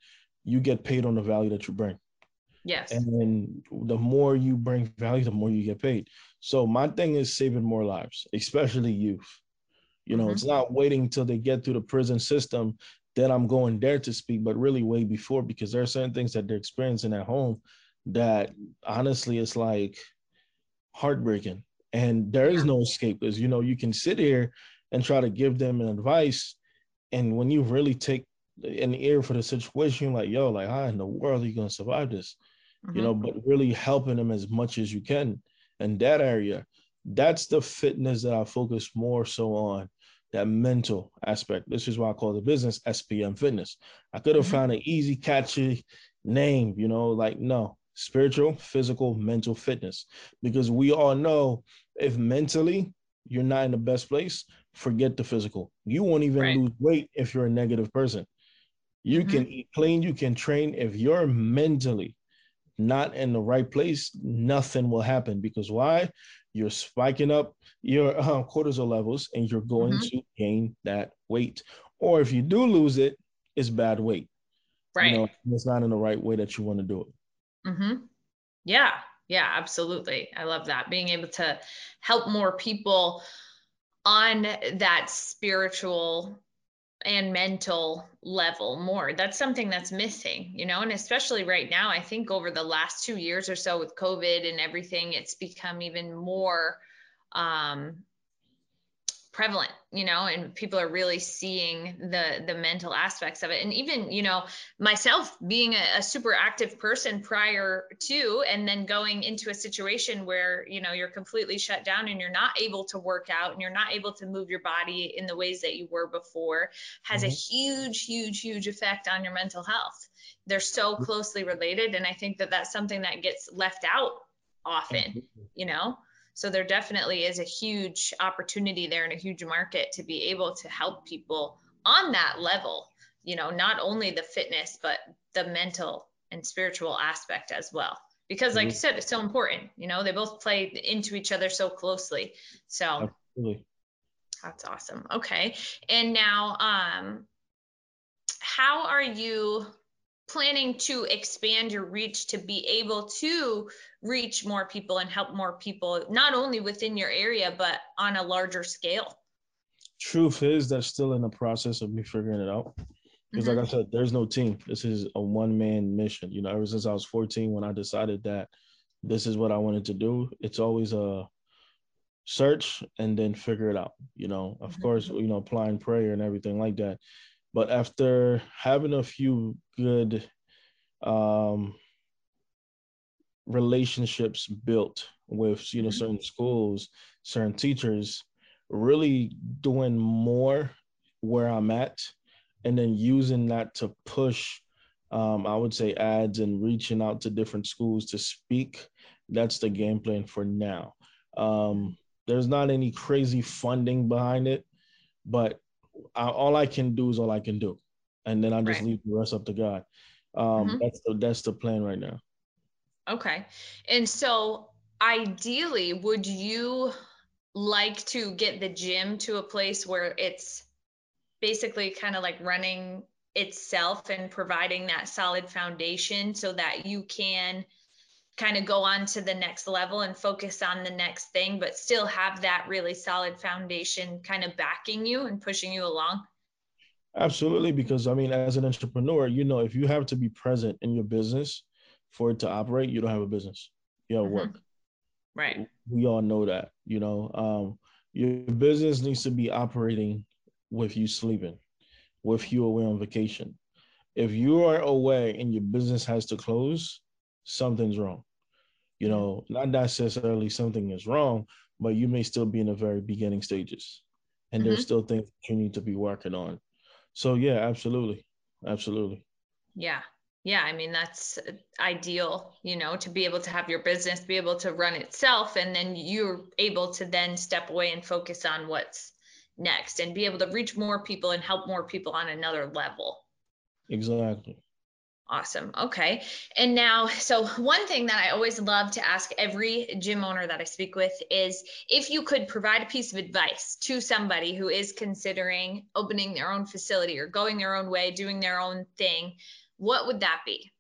you get paid on the value that you bring. Yes. And then the more you bring value, the more you get paid. So my thing is saving more lives, especially youth. You know, mm-hmm. it's not waiting until they get through the prison system, then I'm going there to speak, but really way before because there are certain things that they're experiencing at home that honestly it's like heartbreaking. And there is no escape because you know you can sit here and try to give them an advice. And when you really take an ear for the situation, like, yo, like how in the world are you gonna survive this? Mm-hmm. You know, but really helping them as much as you can in that area. That's the fitness that I focus more so on that mental aspect. This is why I call the business SPM Fitness. I could have mm-hmm. found an easy, catchy name, you know, like no, spiritual, physical, mental fitness. Because we all know if mentally you're not in the best place, forget the physical. You won't even right. lose weight if you're a negative person. You mm-hmm. can eat clean, you can train. If you're mentally not in the right place, nothing will happen. Because why? You're spiking up your uh, cortisol levels and you're going mm-hmm. to gain that weight. Or if you do lose it, it's bad weight. Right. You know, it's not in the right way that you want to do it. Mm-hmm. Yeah. Yeah, absolutely. I love that. Being able to help more people on that spiritual and mental level more. That's something that's missing, you know, and especially right now, I think over the last two years or so with COVID and everything, it's become even more um, prevalent you know and people are really seeing the the mental aspects of it. And even you know myself being a, a, super active person prior to and then going into a situation where you know you're completely shut down and you're not able to work out and you're not able to move your body in the ways that you were before has mm-hmm. a huge huge huge effect on your mental health. They're so closely related. And i think that that's something that gets left out often you know so there definitely is a huge opportunity there and a huge market to be able to help people on that level, you know, not only the fitness, but the mental and spiritual aspect as well. Because like mm-hmm. you said, it's so important, you know, they both play into each other so closely. So Absolutely. that's awesome. Okay. And now um how are you planning to expand your reach to be able to reach more people and help more people, not only within your area, but on a larger scale? Truth is, that's still in the process of me figuring it out. Because, mm-hmm. like I said, there's no team. This is a one man mission. You know, ever since I was 14, when I decided that this is what I wanted to do, it's always a search and then figure it out. You know, of mm-hmm. course, you know, applying prayer and everything like that. But after having a few good um, relationships built with you know mm-hmm. certain schools, certain teachers, really doing more where I'm at, and then using that to push. Um, I would say ads and reaching out to different schools to speak. That's the game plan for now. Um, there's not any crazy funding behind it, but I, all I can do is all I can do, and then I just right. leave the rest up to God. Um, mm-hmm. That's the that's the plan right now. Okay, and so ideally, would you like to get the gym to a place where it's basically kind of like running itself and providing that solid foundation so that you can kind of go on to the next level and focus on the next thing, but still have that really solid foundation kind of backing you and pushing you along? Absolutely, because I mean, as an entrepreneur, you know, if you have to be present in your business for it to operate, you don't have a business. You have mm-hmm. work. Right. We all know that. You know, um, your business needs to be operating with you sleeping, with you away on vacation. If you are away and your business has to close, something's wrong you know, not necessarily something is wrong, but you may still be in the very beginning stages. And mm-hmm. there's still things that you need to be working on. So yeah, absolutely. Absolutely. Yeah. Yeah, I mean that's ideal, you know, to be able to have your business be able to run itself and then you're able to then step away and focus on what's next and be able to reach more people and help more people on another level. Exactly. Awesome. Okay. And now, so one thing that I always love to ask every gym owner that I speak with is if you could provide a piece of advice to somebody who is considering opening their own facility or going their own way, doing their own thing, what would that be?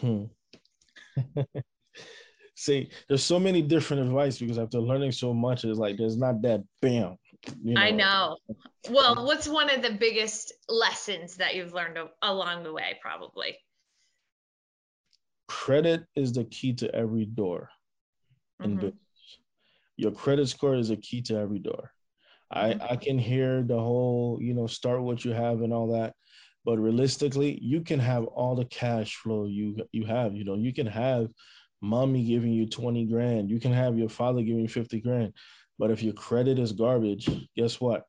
Hmm. See, there's so many different advice because after learning so much, it's like there's not that bam, you know, I know. Well, what's one of the biggest lessons that you've learned along the way, probably? Credit is the key to every door in mm-hmm. business. Your credit score is a key to every door. Mm-hmm. I, I can hear the whole, you know, start what you have and all that. But realistically, you can have all the cash flow you you have. You know, you can have mommy giving you 20 grand. You can have your father giving you 50 grand. But if your credit is garbage, guess what?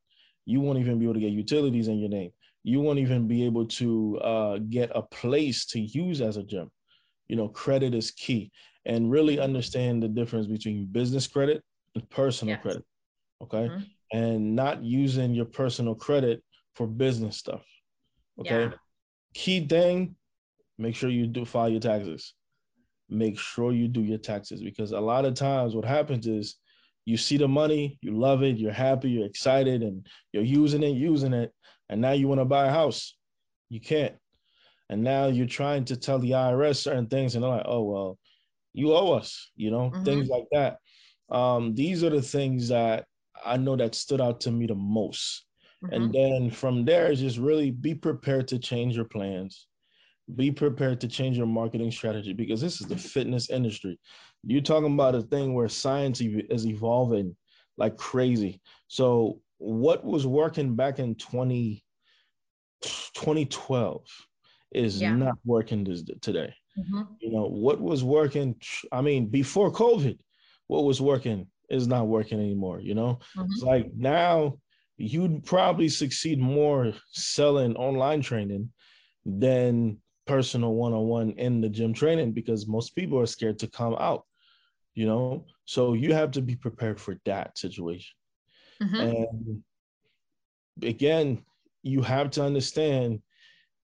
You won't even be able to get utilities in your name. You won't even be able to uh, get a place to use as a gym. You know, credit is key. And really understand the difference between business credit and personal yes. credit. Okay. Mm-hmm. And not using your personal credit for business stuff. Okay. Yeah. Key thing, make sure you do file your taxes. Make sure you do your taxes because a lot of times what happens is you see the money, you love it, you're happy, you're excited, and you're using it, using it, and now you want to buy a house. You can't. And now you're trying to tell the IRS certain things, and they're like, oh, well, you owe us, you know, mm-hmm. things like that. Um, these are the things that I know that stood out to me the most. Mm-hmm. And then from there, just really be prepared to change your plans. Be prepared to change your marketing strategy because this is the fitness industry you're talking about a thing where science is evolving like crazy. So what was working back in 20, 2012 is yeah. not working this, today. Mm-hmm. You know, what was working, I mean, before COVID, what was working is not working anymore. You know, mm-hmm. it's like now you'd probably succeed more selling online training than personal one-on-one in the gym training because most people are scared to come out you know so you have to be prepared for that situation mm-hmm. and again you have to understand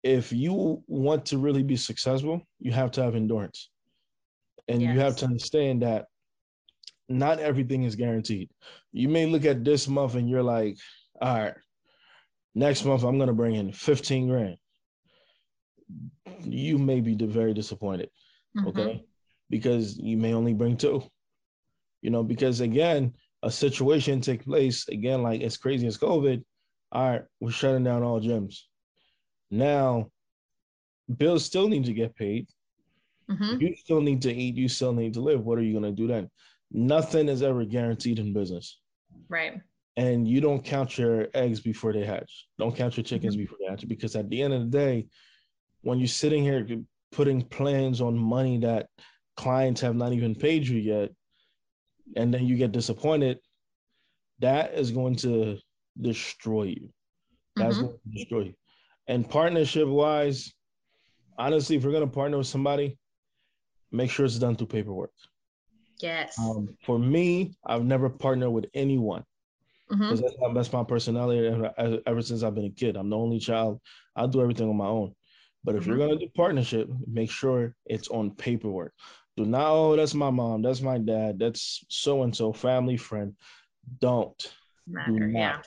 if you want to really be successful you have to have endurance and yes. you have to understand that not everything is guaranteed you may look at this month and you're like all right next month i'm going to bring in 15 grand you may be very disappointed mm-hmm. okay because you may only bring two. You know, because again, a situation take place again, like as crazy as COVID. All right, we're shutting down all gyms. Now, bills still need to get paid. Mm-hmm. You still need to eat. You still need to live. What are you going to do then? Nothing is ever guaranteed in business. Right. And you don't count your eggs before they hatch. Don't count your chickens mm-hmm. before they hatch because at the end of the day, when you're sitting here putting plans on money that clients have not even paid you yet, and then you get disappointed, that is going to destroy you. That's mm-hmm. going to destroy you. And partnership wise, honestly, if you're going to partner with somebody, make sure it's done through paperwork. Yes. Um, for me, I've never partnered with anyone because mm-hmm. that's, that's, my personality ever, ever, since I've been a kid. I'm the only child. I do everything on my own. But if mm-hmm. you're going to do partnership, make sure it's on paperwork. Do not, oh, that's my mom, that's my dad, that's so and so, family friend. Don't. Matter, do not. Yeah.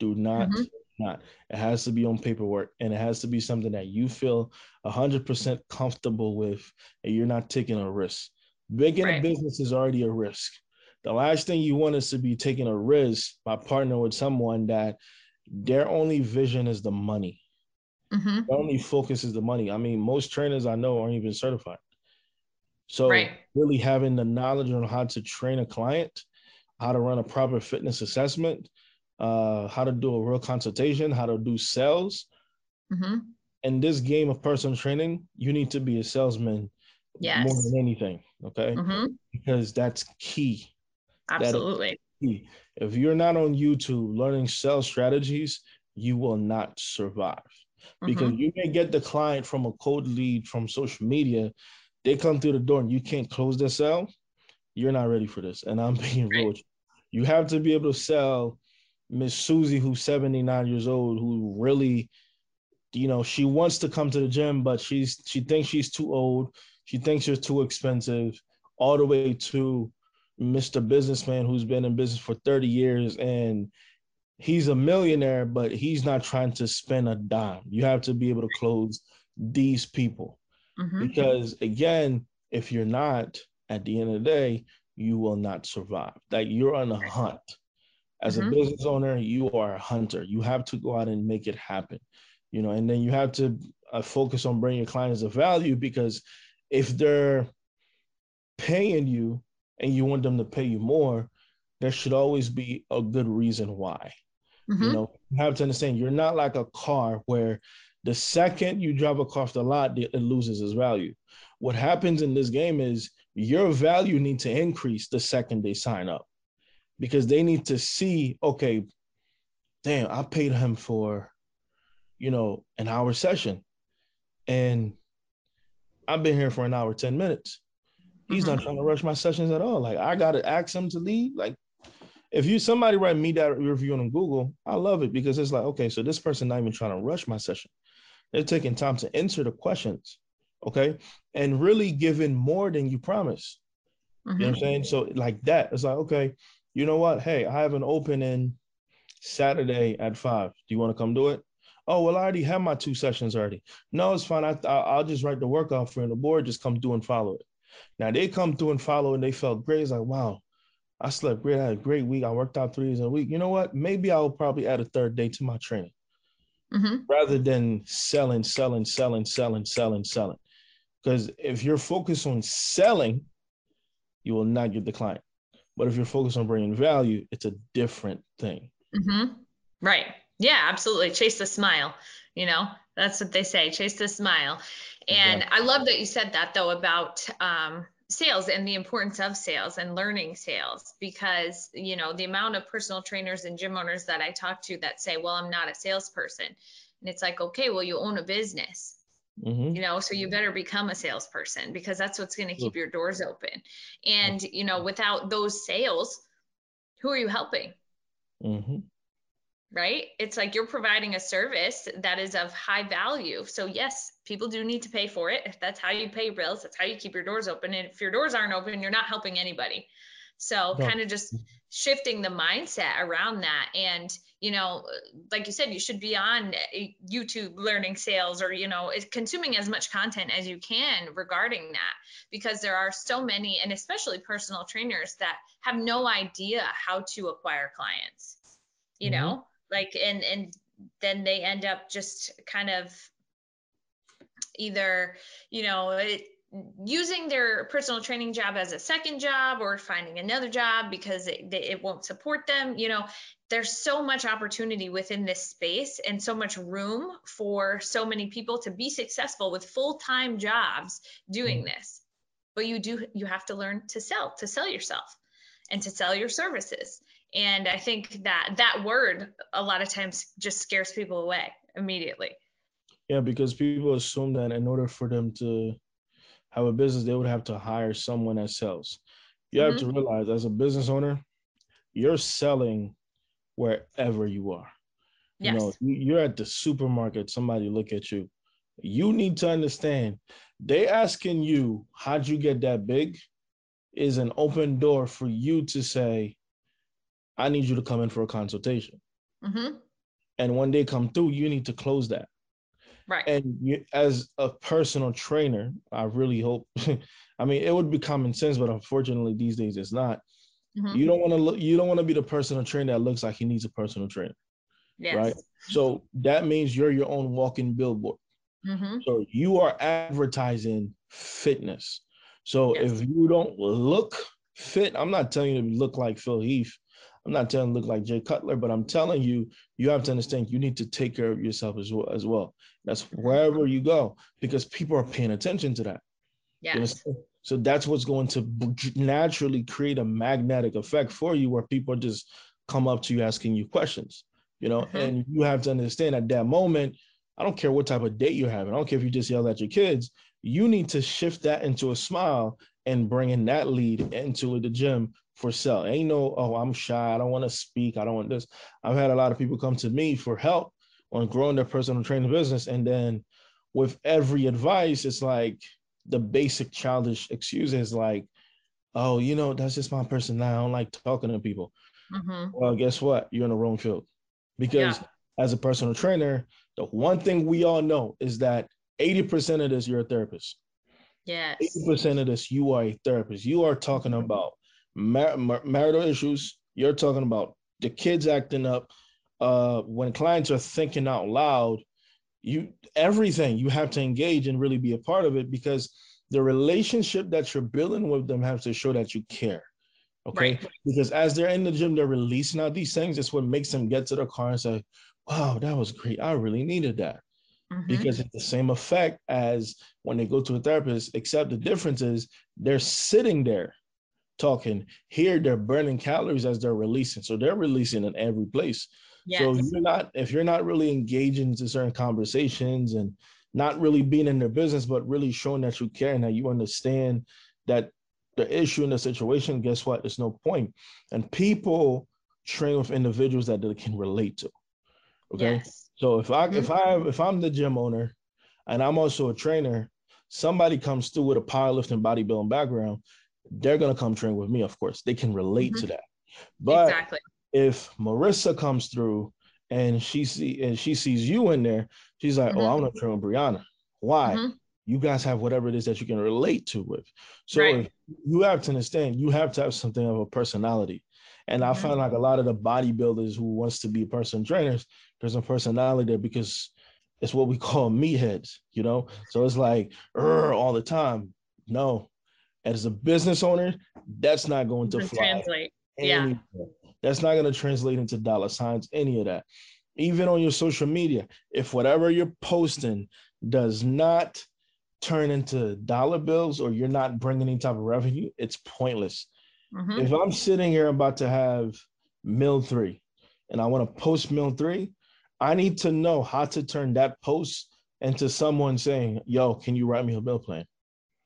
Do not. Mm-hmm. Not. It has to be on paperwork and it has to be something that you feel 100% comfortable with and you're not taking a risk. Beginning right. a business is already a risk. The last thing you want is to be taking a risk by partnering with someone that their only vision is the money. Mm-hmm. Their only focus is the money. I mean, most trainers I know aren't even certified. So right. really having the knowledge on how to train a client, how to run a proper fitness assessment, uh, how to do a real consultation, how to do sales. Mm-hmm. In this game of personal training, you need to be a salesman yes. more than anything. Okay. Mm-hmm. Because that's key. Absolutely. That key. If you're not on YouTube learning sales strategies, you will not survive. Because mm-hmm. you may get the client from a cold lead from social media they come through the door and you can't close the sale, you're not ready for this. And I'm being real. You have to be able to sell Miss Susie, who's 79 years old, who really, you know, she wants to come to the gym, but she's she thinks she's too old. She thinks she's too expensive, all the way to Mr. Businessman who's been in business for 30 years and he's a millionaire, but he's not trying to spend a dime. You have to be able to close these people. Mm-hmm. Because again, if you're not, at the end of the day, you will not survive. That you're on a hunt. As mm-hmm. a business owner, you are a hunter. You have to go out and make it happen, you know, and then you have to uh, focus on bringing your clients of value because if they're paying you and you want them to pay you more, there should always be a good reason why. Mm-hmm. You know, you have to understand you're not like a car where the second you drive a car off the lot, it loses its value. What happens in this game is your value needs to increase the second they sign up because they need to see, okay, damn, I paid him for, you know, an hour session and I've been here for an hour, 10 minutes. He's mm-hmm. not trying to rush my sessions at all. Like I gotta ask him to leave. Like if you somebody write me that review on Google, I love it because it's like, okay, so this person not even trying to rush my session. They're taking time to answer the questions, okay, and really giving more than you promised. Mm-hmm. You know what I'm mm-hmm. saying? So like that, it's like, okay, you know what? Hey, I have an opening Saturday at five. Do you want to come do it? Oh well, I already have my two sessions already. No, it's fine. I I'll just write the workout for you, and the board just come through and follow it. Now they come through and follow, and they felt great. It's like wow, I slept great. I had a great week. I worked out three days a week. You know what? Maybe I'll probably add a third day to my training mm-hmm. rather than selling, selling, selling, selling, selling, selling. Because if you're focused on selling, you will not get the client. But if you're focused on bringing value, it's a different thing. Mm-hmm. Right. Yeah, absolutely. Chase the smile. You know, that's what they say chase the smile. And exactly. I love that you said that though about, um, sales and the importance of sales and learning sales because you know the amount of personal trainers and gym owners that i talk to that say well i'm not a salesperson and it's like okay well you own a business mm-hmm. you know so you better become a salesperson because that's what's going to keep your doors open and you know without those sales who are you helping mm-hmm right? It's like you're providing a service that is of high value. So yes, people do need to pay for it. If that's how you pay your bills, that's how you keep your doors open. And if your doors aren't open, you're not helping anybody. So no. kind of just shifting the mindset around that. And, you know, like you said, you should be on YouTube learning sales or, you know, consuming as much content as you can regarding that because there are so many, and especially personal trainers that have no idea how to acquire clients you mm-hmm. know like and and then they end up just kind of either you know it, using their personal training job as a second job or finding another job because it, it won't support them you know there's so much opportunity within this space and so much room for so many people to be successful with full-time jobs doing mm. this. But you do you have to learn to sell to sell yourself and to sell your services. And i think that that word a lot of times just scares people away immediately. Yeah because people assume that in order for them to have a business they would have to hire someone that sells you mm-hmm. have to realize as a business owner you're selling wherever you are yes. you know you're at the supermarket somebody look at you you need to understand they asking you how'd you get that big is an open door for you to say I need you to come in for a consultation. Mm-hmm. And when they come through, you need to close that. Right. And you, as a personal trainer, I really hope. I mean, it would be common sense, but unfortunately, these days it's not. Mm-hmm. You don't want to look. You don't want to be the personal trainer that looks like he needs a personal trainer. Yes. Right. So that means you're your own walking billboard. Mm-hmm. So you are advertising fitness. So yes. if you don't look fit, I'm not telling you to look like Phil Heath. I'm not telling you look like Jay Cutler, but I'm telling you, you have to understand you need to take care of yourself as well. As well. That's wherever you go because people are paying attention to that. Yeah. So that's what's going to naturally create a magnetic effect for you, where people just come up to you asking you questions. You know, mm-hmm. and you have to understand at that moment. I don't care what type of date you're having. I don't care if you just yell at your kids. You need to shift that into a smile and bringing that lead into the gym for sale. Ain't no, oh, I'm shy. I don't want to speak. I don't want this. I've had a lot of people come to me for help on growing their personal training business. And then with every advice, it's like the basic childish excuses like, oh, you know, that's just my person now. I don't like talking to people. Mm-hmm. Well, guess what? You're in the wrong field. Because yeah. as a personal trainer, the one thing we all know is that 80% of this, you're a therapist. Yes. 80% of this, you are a therapist. You are talking about mar- mar- marital issues. You're talking about the kids acting up, uh, when clients are thinking out loud, you everything you have to engage and really be a part of it because the relationship that you're building with them has to show that you care. Okay. Right. Because as they're in the gym, they're releasing out these things. It's what makes them get to the car and say, Wow, that was great. I really needed that. Mm-hmm. Because it's the same effect as when they go to a therapist, except the difference is they're sitting there talking. Here they're burning calories as they're releasing. So they're releasing in every place. Yes. So you're not if you're not really engaging into certain conversations and not really being in their business, but really showing that you care and that you understand that the issue in the situation, guess what? There's no point. And people train with individuals that they can relate to. Okay. Yes. So if I if mm-hmm. I if I'm the gym owner and I'm also a trainer, somebody comes through with a powerlifting bodybuilding background, they're gonna come train with me, of course. They can relate mm-hmm. to that. But exactly. if Marissa comes through and she see and she sees you in there, she's like, mm-hmm. "Oh, I want to train with Brianna." Why? Mm-hmm. You guys have whatever it is that you can relate to with. So right. you have to understand, you have to have something of a personality. And I mm-hmm. find like a lot of the bodybuilders who wants to be person trainers, there's a personality there because it's what we call meatheads, you know. So it's like all the time. No, as a business owner, that's not going to fly. Translate. Yeah. That's not going to translate into dollar signs, any of that. Even on your social media, if whatever you're posting does not turn into dollar bills or you're not bringing any type of revenue, it's pointless. Mm-hmm. If I'm sitting here about to have mill three and I want to post mill three, I need to know how to turn that post into someone saying, Yo, can you write me a bill plan?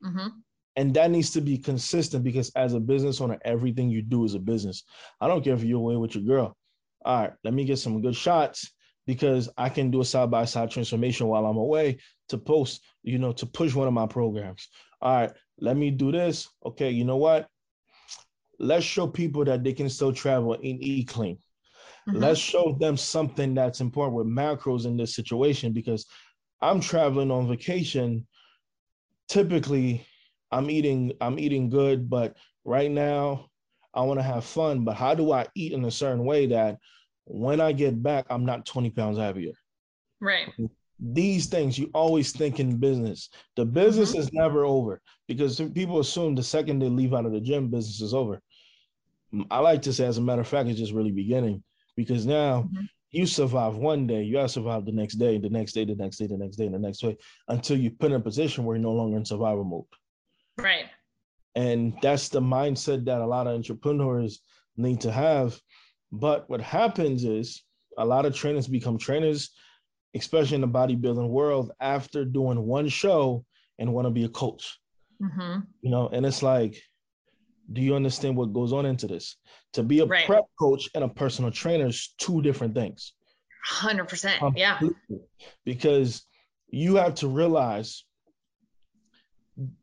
Mm-hmm. And that needs to be consistent because as a business owner, everything you do is a business. I don't care if you're away with your girl. All right, let me get some good shots because I can do a side by side transformation while I'm away to post, you know, to push one of my programs. All right, let me do this. Okay, you know what? Let's show people that they can still travel in e clean. Mm-hmm. Let's show them something that's important with macros in this situation because I'm traveling on vacation. Typically, I'm eating I'm eating good, but right now I want to have fun. But how do I eat in a certain way that when I get back, I'm not 20 pounds heavier? Right. These things you always think in business. The business mm-hmm. is never over because people assume the second they leave out of the gym, business is over. I like to say, as a matter of fact, it's just really beginning because now mm-hmm. you survive one day, you have to survive the next day, the next day, the next day, the next day, the next day, until you put in a position where you're no longer in survival mode. Right. And that's the mindset that a lot of entrepreneurs need to have. But what happens is a lot of trainers become trainers, especially in the bodybuilding world, after doing one show and want to be a coach. Mm-hmm. You know, and it's like, do you understand what goes on into this? To be a right. prep coach and a personal trainer is two different things. 100%. Yeah. Because you have to realize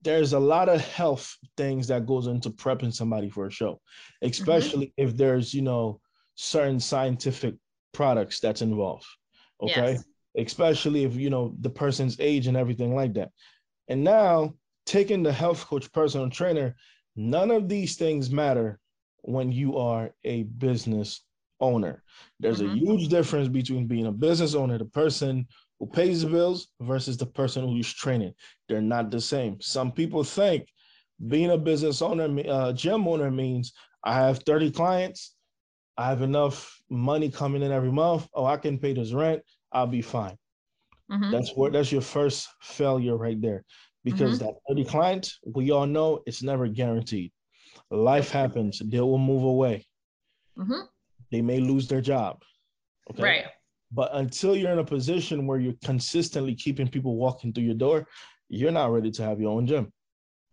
there's a lot of health things that goes into prepping somebody for a show mm-hmm. especially mm-hmm. if there's you know certain scientific products that's involved okay yes. especially if you know the person's age and everything like that and now taking the health coach personal trainer none of these things matter when you are a business owner there's mm-hmm. a huge difference between being a business owner the person who pays the bills versus the person who's training. They're not the same. Some people think being a business owner, uh, gym owner means I have 30 clients, I have enough money coming in every month. Oh, I can pay this rent, I'll be fine. Mm-hmm. That's what that's your first failure right there. Because mm-hmm. that 30 clients, we all know it's never guaranteed. Life happens, they will move away. Mm-hmm. They may lose their job. Okay. Right. But until you're in a position where you're consistently keeping people walking through your door, you're not ready to have your own gym.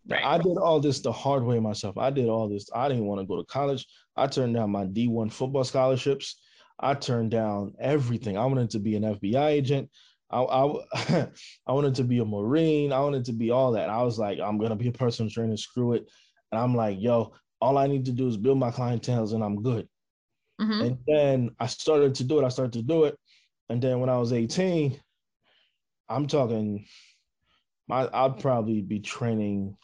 Right. I did all this the hard way myself. I did all this. I didn't want to go to college. I turned down my D1 football scholarships. I turned down everything. I wanted to be an FBI agent. I, I, I wanted to be a Marine. I wanted to be all that. I was like, I'm going to be a personal trainer. Screw it. And I'm like, yo, all I need to do is build my clientele and I'm good. Mm-hmm. And then I started to do it. I started to do it. And then when I was 18, I'm talking, my I'd probably be training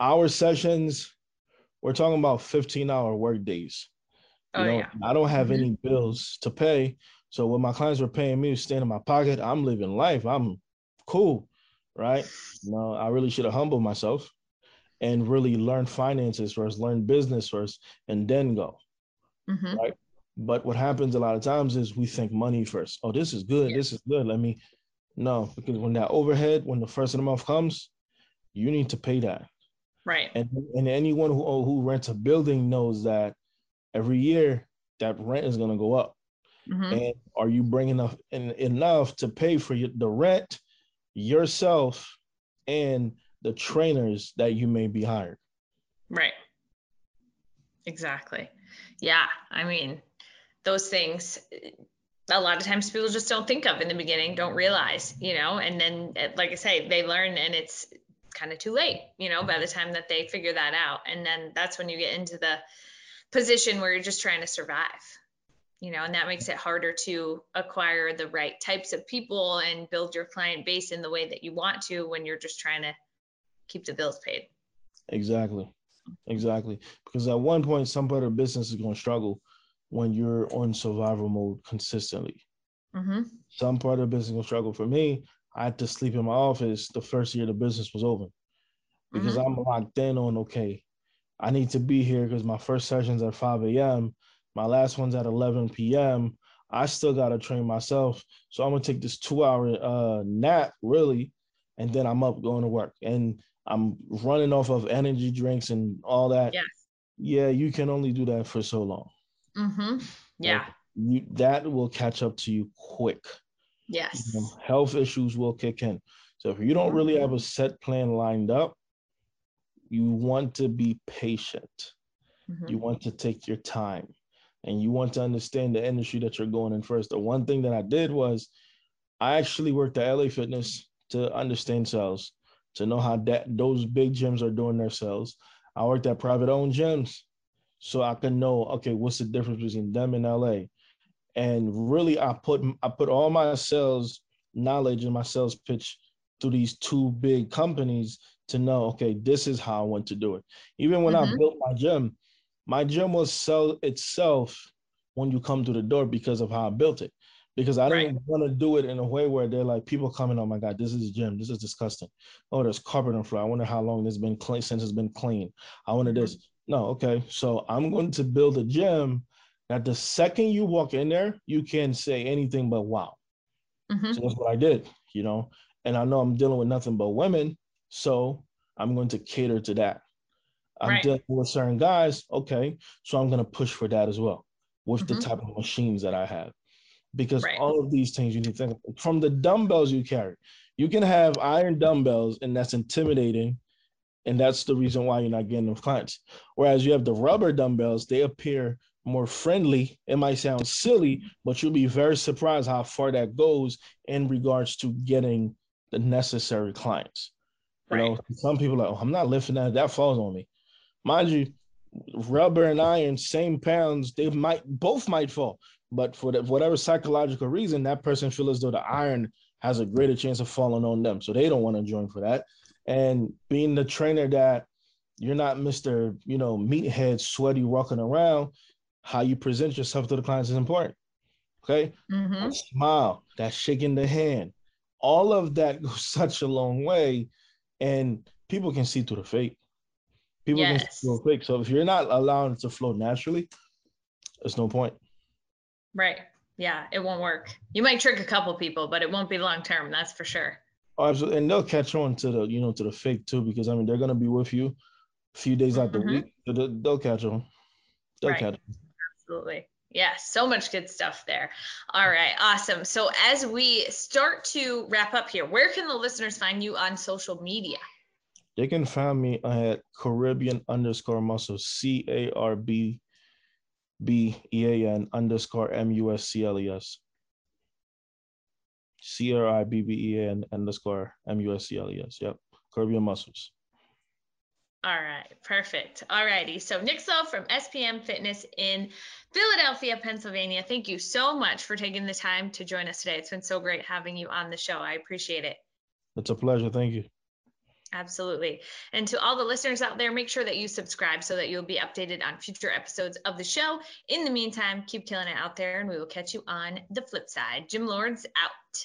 hour sessions. We're talking about 15 hour work days. You oh, know, yeah. I don't have mm-hmm. any bills to pay. So when my clients were paying me, staying in my pocket, I'm living life. I'm cool, right? You know, I really should have humbled myself and really learn finances first, learn business first, and then go. Mm-hmm. Right. But what happens a lot of times is we think money first. Oh, this is good. Yeah. This is good. Let me no, because when that overhead, when the first of the month comes, you need to pay that. Right. And and anyone who who rents a building knows that every year that rent is going to go up. Mm-hmm. And are you bringing enough enough to pay for the rent, yourself, and the trainers that you may be hired? Right. Exactly. Yeah. I mean, those things a lot of times people just don't think of in the beginning, don't realize, you know, and then, eh, like I say, they learn and it's kind of too late, you know, by the time that they figure that out. And then that's when you get into the position where you're just trying to survive you know and that makes it harder to acquire the right types of people and build your client base in the way that you want to when you're just trying to keep the bills paid. Exactly. Exactly. Because at one point some part of business is going to struggle when you're on survival mode consistently mm-hmm. some part of the business will struggle for me i had to sleep in my office the first year the business was open because mm-hmm. i'm locked in on okay i need to be here because my first session's at 5 a.m my last one's at 11 p.m. I still got to train myself. So I'm going to take this two hour uh, nap, really, and then I'm up going to work. And I'm running off of energy drinks and all that. Yes. Yeah, you can only do that for so long. Mm-hmm. Yeah. Like you, that will catch up to you quick. Yes. You know, health issues will kick in. So if you don't really have a set plan lined up, you want to be patient. Mm-hmm. You want to take your time and you want to understand the industry that you're going in first. The one thing that I did was I actually worked at LA Fitness to understand sales, to know how that those big gyms are doing their sales. I worked at private owned gyms so I can know, okay, what's the difference between them and LA? And really I put I put all my sales knowledge and my sales pitch through these two big companies to know, okay, this is how I want to do it. Even when mm-hmm. I built my gym, my gym will sell itself when you come to the door because of how I built it. Because I didn't right. want to do it in a way where they're like people coming, oh my God, this is a gym. This is disgusting. Oh, there's carpet on the floor. I wonder how long this has been clean since it's been clean. I wanted this. No, okay. So I'm going to build a gym that the second you walk in there, you can say anything but wow. Mm-hmm. So that's what I did, you know. And I know I'm dealing with nothing but women. So I'm going to cater to that. I'm right. dealing with certain guys. Okay, so I'm gonna push for that as well with mm-hmm. the type of machines that I have, because right. all of these things you need to think of. from the dumbbells you carry. You can have iron dumbbells, and that's intimidating, and that's the reason why you're not getting those clients. Whereas you have the rubber dumbbells, they appear more friendly. It might sound silly, but you'll be very surprised how far that goes in regards to getting the necessary clients. You right. know, some people are like, oh, I'm not lifting that. That falls on me mind you, rubber and iron, same pounds, they might both might fall. But for the, whatever psychological reason, that person feels as though the iron has a greater chance of falling on them. So they don't want to join for that. And being the trainer that you're not Mr. You know, meathead, sweaty, walking around, how you present yourself to the clients is important. Okay. Mm-hmm. smile, that shaking the hand, all of that goes such a long way. And people can see through the fake. People yes. can quick. So if you're not allowing it to flow naturally, there's no point. Right. Yeah, it won't work. You might trick a couple people, but it won't be long term. That's for sure. Oh, absolutely. And they'll catch on to the, you know, to the fake too, because I mean they're gonna be with you a few days out the mm-hmm. week. They'll, they'll catch on. They'll right. catch on. Absolutely. Yeah, so much good stuff there. All right, awesome. So as we start to wrap up here, where can the listeners find you on social media? They can find me at Caribbean underscore muscle, C A R B B E A N underscore M U S C L E S. C R I B B E N underscore M U S C L E S. Yep. Caribbean muscles. All right, perfect. All righty. So Nixlot from SPM Fitness in Philadelphia, Pennsylvania. Thank you so much for taking the time to join us today. It's been so great having you on the show. I appreciate it. It's a pleasure. Thank you. Absolutely. And to all the listeners out there, make sure that you subscribe so that you'll be updated on future episodes of the show. In the meantime, keep killing it out there, and we will catch you on the flip side. Gym Lords out.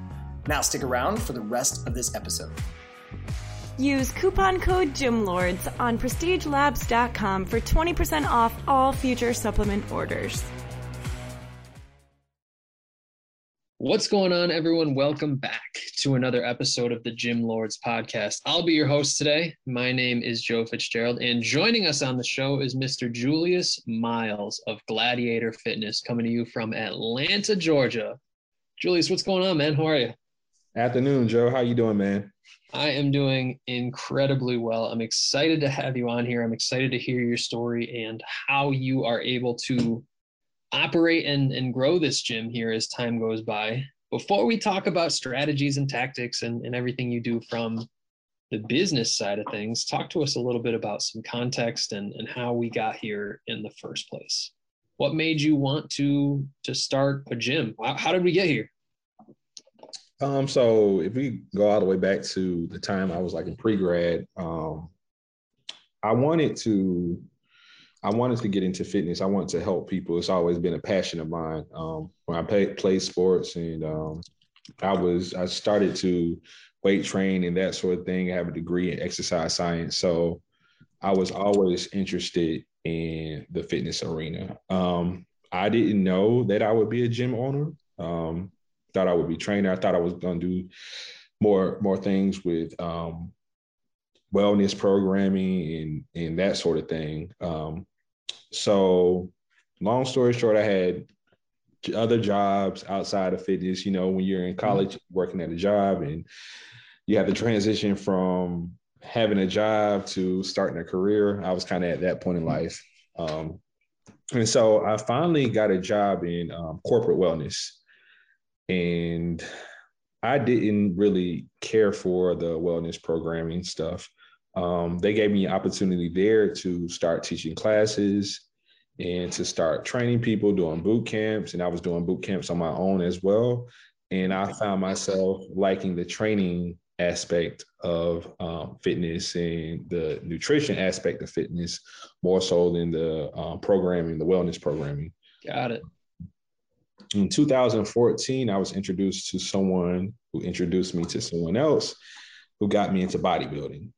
Now stick around for the rest of this episode. Use coupon code GYMLORDS on prestigelabs.com for 20% off all future supplement orders. What's going on, everyone? Welcome back to another episode of the Gym Lords podcast. I'll be your host today. My name is Joe Fitzgerald, and joining us on the show is Mr. Julius Miles of Gladiator Fitness, coming to you from Atlanta, Georgia. Julius, what's going on, man? How are you? Afternoon, Joe. How you doing, man? I am doing incredibly well. I'm excited to have you on here. I'm excited to hear your story and how you are able to operate and, and grow this gym here as time goes by. Before we talk about strategies and tactics and, and everything you do from the business side of things, talk to us a little bit about some context and, and how we got here in the first place. What made you want to to start a gym? How, how did we get here? Um, so if we go all the way back to the time I was like in pre-grad, um, I wanted to I wanted to get into fitness. I wanted to help people. It's always been a passion of mine. Um, when I played play sports and um, I was I started to weight train and that sort of thing. I have a degree in exercise science, so I was always interested in the fitness arena. Um, I didn't know that I would be a gym owner. Um, thought I would be trainer. I thought I was going to do more more things with um, wellness programming and and that sort of thing. Um, so, long story short, I had other jobs outside of fitness. You know, when you're in college, working at a job, and you have to transition from having a job to starting a career. I was kind of at that point in life. Um, and so I finally got a job in um, corporate wellness. And I didn't really care for the wellness programming stuff. Um, they gave me an opportunity there to start teaching classes and to start training people, doing boot camps. And I was doing boot camps on my own as well. And I found myself liking the training aspect of um, fitness and the nutrition aspect of fitness more so than the um, programming, the wellness programming. Got it. In 2014, I was introduced to someone who introduced me to someone else who got me into bodybuilding.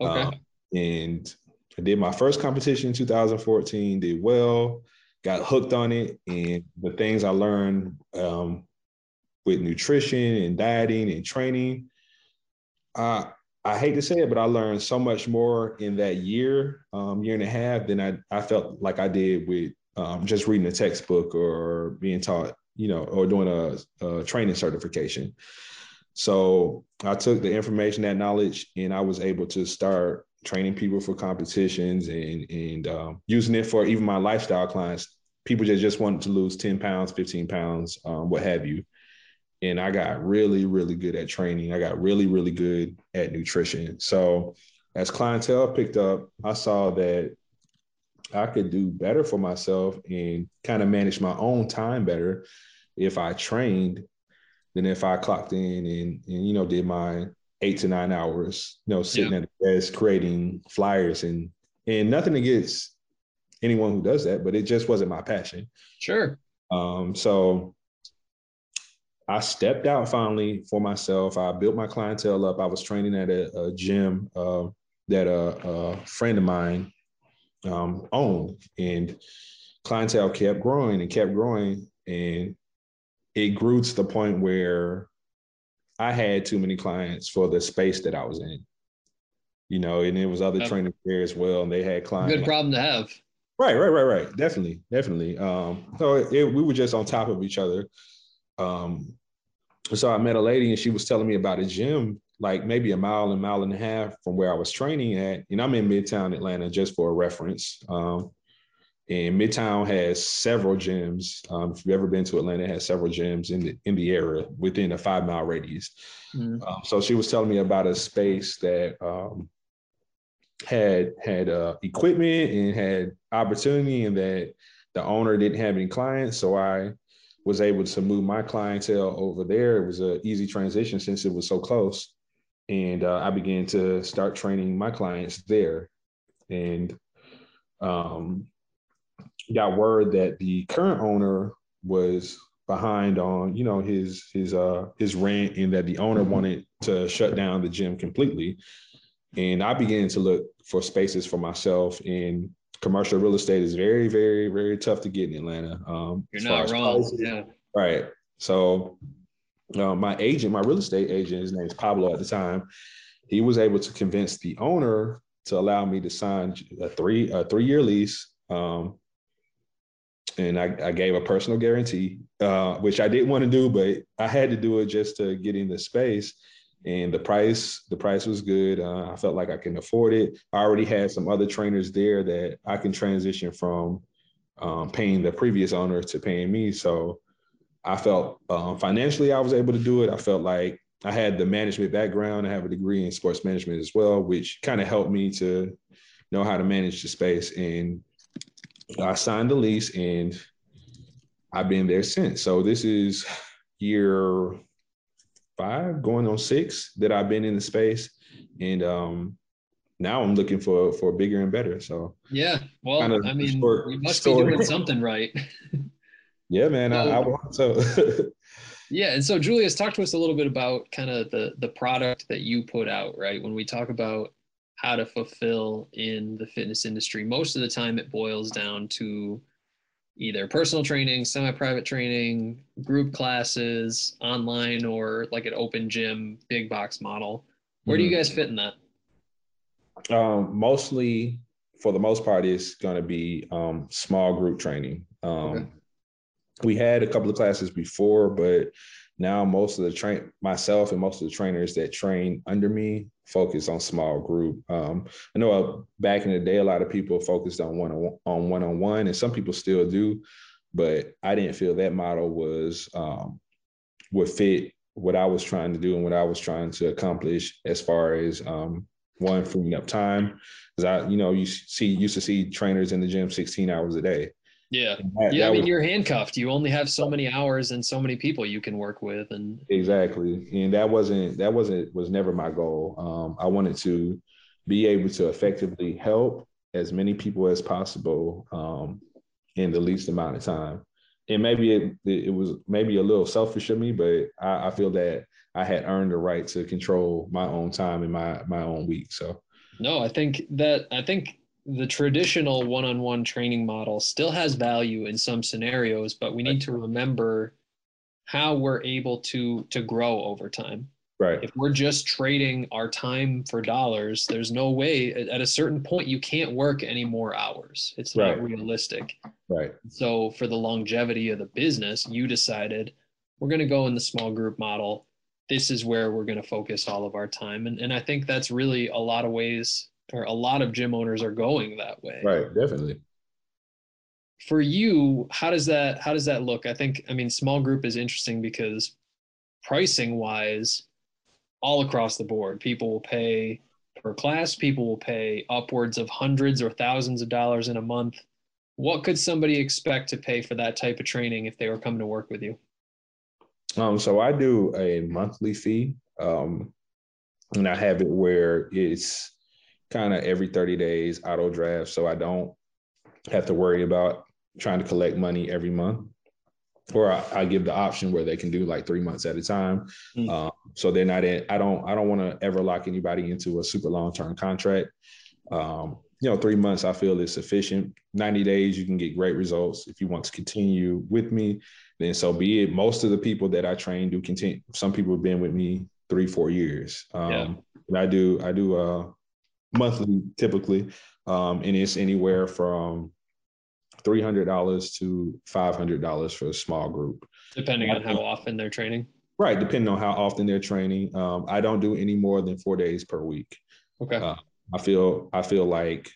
Okay. Um, and I did my first competition in 2014, did well, got hooked on it. And the things I learned um, with nutrition and dieting and training, uh, I hate to say it, but I learned so much more in that year, um, year and a half than I, I felt like I did with um, just reading a textbook or being taught, you know, or doing a, a training certification. So I took the information, that knowledge, and I was able to start training people for competitions and and um, using it for even my lifestyle clients. People that just wanted to lose 10 pounds, 15 pounds, um, what have you. And I got really, really good at training. I got really, really good at nutrition. So as clientele picked up, I saw that I could do better for myself and kind of manage my own time better if I trained than if I clocked in and, and you know did my eight to nine hours, you know, sitting yeah. at the desk creating flyers and and nothing against anyone who does that, but it just wasn't my passion. Sure. Um, so I stepped out finally for myself. I built my clientele up. I was training at a, a gym uh, that a, a, friend of mine um, owned, and clientele kept growing and kept growing, and it grew to the point where I had too many clients for the space that I was in. You know, and there was other trainers there as well, and they had clients. Good problem to have. Right, right, right, right. Definitely, definitely. Um, so it, we were just on top of each other. Um, so I met a lady, and she was telling me about a gym, like maybe a mile, a mile and a half from where I was training at. And I'm in Midtown Atlanta, just for a reference. Um, and Midtown has several gyms. Um, if you've ever been to Atlanta, it has several gyms in the in the area within a five mile radius. Mm-hmm. Um, so she was telling me about a space that um, had had uh, equipment and had opportunity, and that the owner didn't have any clients. So I was able to move my clientele over there. It was an easy transition since it was so close, and uh, I began to start training my clients there, and um, got word that the current owner was behind on you know his his uh his rent and that the owner wanted to shut down the gym completely. And i began to look for spaces for myself and commercial real estate is very very very tough to get in atlanta um you're not wrong. yeah. Right. So uh, my agent my real estate agent his name is pablo at the time he was able to convince the owner to allow me to sign a three a three year lease um, and I, I, gave a personal guarantee, uh, which I didn't want to do, but I had to do it just to get in the space. And the price, the price was good. Uh, I felt like I can afford it. I already had some other trainers there that I can transition from um, paying the previous owner to paying me. So I felt um, financially I was able to do it. I felt like I had the management background. I have a degree in sports management as well, which kind of helped me to know how to manage the space and I signed the lease and I've been there since. So this is year five, going on six that I've been in the space. And um now I'm looking for for bigger and better. So yeah, well, kind of I mean, short, we must story. be doing something right. yeah, man, I, I want to. yeah, and so Julius, talk to us a little bit about kind of the the product that you put out, right? When we talk about how to fulfill in the fitness industry. Most of the time, it boils down to either personal training, semi private training, group classes, online, or like an open gym, big box model. Where do you mm-hmm. guys fit in that? Um, mostly, for the most part, it's going to be um, small group training. Um, okay. We had a couple of classes before, but now most of the train myself and most of the trainers that train under me focus on small group. Um, I know uh, back in the day, a lot of people focused on one on one on one, and some people still do, but I didn't feel that model was um, would fit what I was trying to do and what I was trying to accomplish as far as um, one freeing up time. Because I, you know, you see used to see trainers in the gym 16 hours a day. Yeah. That, yeah. That I mean, was, you're handcuffed. You only have so many hours and so many people you can work with. And exactly. And that wasn't, that wasn't, was never my goal. Um, I wanted to be able to effectively help as many people as possible um, in the least amount of time. And maybe it, it was maybe a little selfish of me, but I, I feel that I had earned the right to control my own time and my, my own week. So, no, I think that, I think the traditional one-on-one training model still has value in some scenarios but we need to remember how we're able to to grow over time. Right. If we're just trading our time for dollars there's no way at a certain point you can't work any more hours. It's not realistic. Right. So for the longevity of the business you decided we're going to go in the small group model. This is where we're going to focus all of our time. And, and i think that's really a lot of ways or a lot of gym owners are going that way. Right, definitely. For you, how does that how does that look? I think I mean small group is interesting because pricing wise, all across the board, people will pay per class, people will pay upwards of hundreds or thousands of dollars in a month. What could somebody expect to pay for that type of training if they were coming to work with you? Um, so I do a monthly fee. Um, and I have it where it's kind of every 30 days auto draft so I don't have to worry about trying to collect money every month. Or I, I give the option where they can do like three months at a time. Mm. Uh, so they're not in, I don't, I don't want to ever lock anybody into a super long term contract. Um, you know, three months I feel is sufficient. 90 days, you can get great results. If you want to continue with me, then so be it. Most of the people that I train do continue. Some people have been with me three, four years. Um, yeah. I do, I do uh monthly typically. Um, and it's anywhere from $300 to $500 for a small group. Depending on how often they're training. Right. Depending on how often they're training. Um, I don't do any more than four days per week. Okay. Uh, I feel, I feel like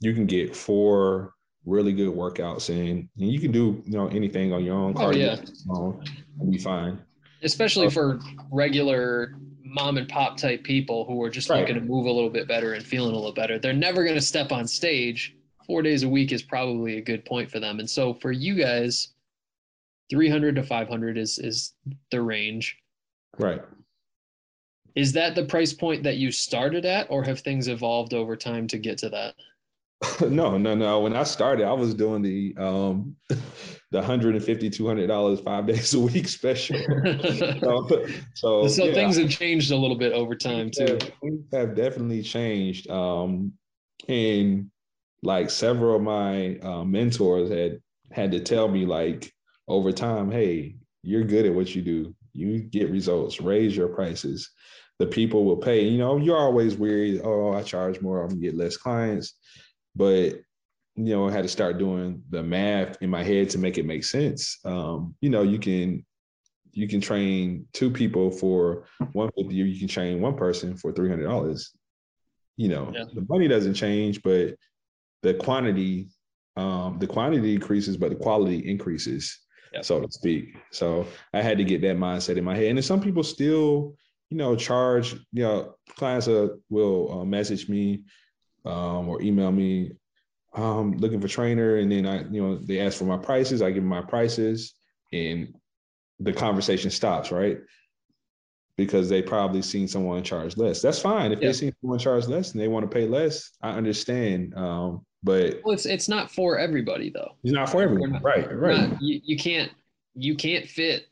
you can get four really good workouts in and you can do, you know, anything on your own. Oh, yeah. Own, be fine. Especially uh, for regular mom and pop type people who are just right. looking to move a little bit better and feeling a little better. They're never going to step on stage four days a week is probably a good point for them. And so for you guys, 300 to 500 is is the range. Right. Is that the price point that you started at, or have things evolved over time to get to that? no, no, no. When I started, I was doing the um the 150 200 dollars five days a week special. so, so, so yeah. things have changed a little bit over time too. Things have definitely changed. Um, and like several of my uh, mentors had had to tell me like over time, hey, you're good at what you do. You get results. Raise your prices. The people will pay. You know, you're always worried. Oh, I charge more. I'm gonna get less clients. But you know, I had to start doing the math in my head to make it make sense. Um, you know, you can you can train two people for one fifty. You can train one person for three hundred dollars. You know, yeah. the money doesn't change, but the quantity um, the quantity increases, but the quality increases, yep. so to speak. So I had to get that mindset in my head. And then some people still, you know, charge. You know, clients uh, will uh, message me um, or email me, um, looking for trainer, and then I, you know, they ask for my prices. I give them my prices, and the conversation stops. Right because they probably seen someone charge less. That's fine. If yeah. they see someone charge less and they want to pay less, I understand. Um, but well, it's it's not for everybody though. It's not for everyone. Not, right, right. Not, you, you can't you can't fit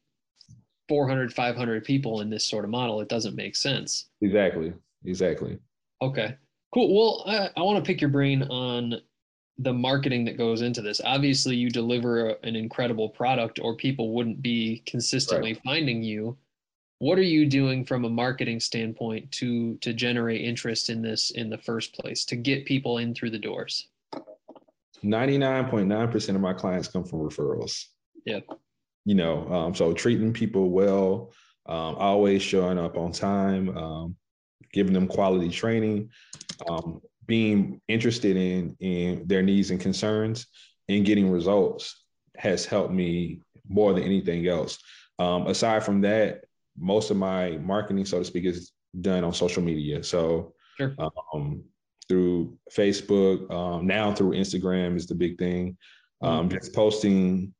400 500 people in this sort of model. It doesn't make sense. Exactly. Exactly. Okay. Cool. Well, I, I want to pick your brain on the marketing that goes into this. Obviously, you deliver a, an incredible product, or people wouldn't be consistently right. finding you what are you doing from a marketing standpoint to to generate interest in this in the first place to get people in through the doors 99.9% of my clients come from referrals yeah you know um, so treating people well um, always showing up on time um, giving them quality training um, being interested in in their needs and concerns and getting results has helped me more than anything else um, aside from that most of my marketing, so to speak, is done on social media. So sure. um, through Facebook, um, now through Instagram is the big thing. Um, mm-hmm. Just posting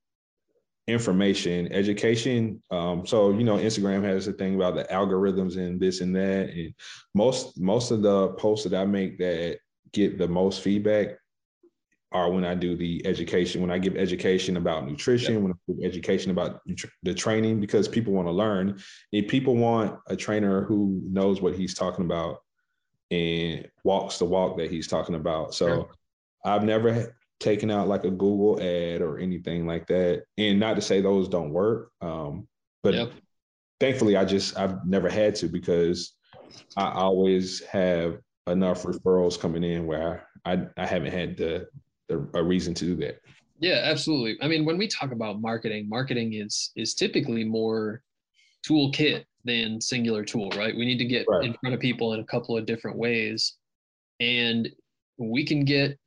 information, education. Um, so you know, Instagram has a thing about the algorithms and this and that. And most most of the posts that I make that get the most feedback are when I do the education, when I give education about nutrition, when I give education about the training, because people want to learn. If people want a trainer who knows what he's talking about and walks the walk that he's talking about. So sure. I've never taken out like a Google ad or anything like that. And not to say those don't work, um, but yep. thankfully I just I've never had to because I always have enough referrals coming in where I, I haven't had the, the a reason to do that. Yeah, absolutely. I mean, when we talk about marketing, marketing is is typically more toolkit than singular tool, right? We need to get right. in front of people in a couple of different ways, and we can get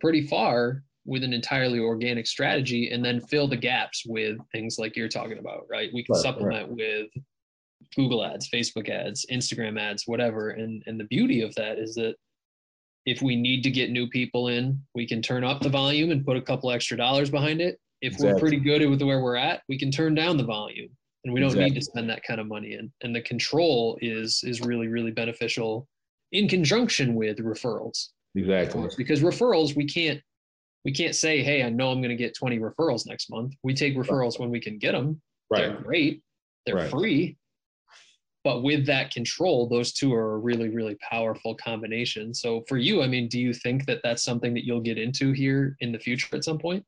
pretty far with an entirely organic strategy, and then fill the gaps with things like you're talking about, right? We can right, supplement right. with Google ads, Facebook ads, Instagram ads, whatever. And and the beauty of that is that if we need to get new people in, we can turn up the volume and put a couple extra dollars behind it. If exactly. we're pretty good with where we're at, we can turn down the volume and we don't exactly. need to spend that kind of money in. And the control is is really, really beneficial in conjunction with referrals. Exactly. Because referrals, we can't we can't say, hey, I know I'm going to get 20 referrals next month. We take referrals when we can get them. Right. They're great. They're right. free but with that control, those two are a really, really powerful combination. So for you, I mean, do you think that that's something that you'll get into here in the future at some point?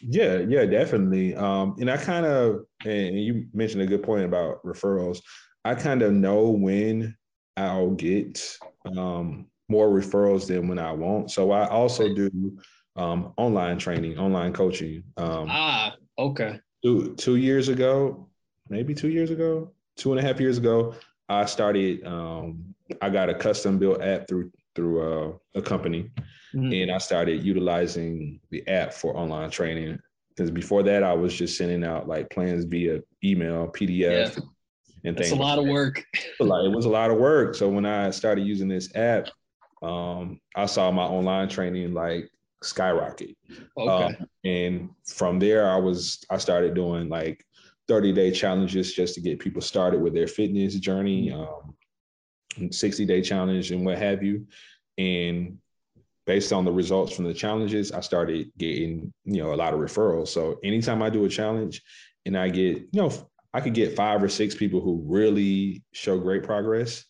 Yeah, yeah, definitely. Um, and I kind of, and you mentioned a good point about referrals. I kind of know when I'll get um, more referrals than when I won't. So I also do um, online training, online coaching. Um, ah, okay. Two, two years ago, maybe two years ago, two and a half years ago, I started. Um, I got a custom built app through through uh, a company, mm-hmm. and I started utilizing the app for online training. Because before that, I was just sending out like plans via email, PDF, yeah. and things. It's a lot of work. it was a lot of work. So when I started using this app, um, I saw my online training like skyrocket. Okay. Um, and from there, I was I started doing like 30 day challenges just to get people started with their fitness journey, mm-hmm. um, 60 day challenge and what have you. And based on the results from the challenges, I started getting, you know, a lot of referrals. So anytime I do a challenge and I get, you know, I could get five or six people who really show great progress,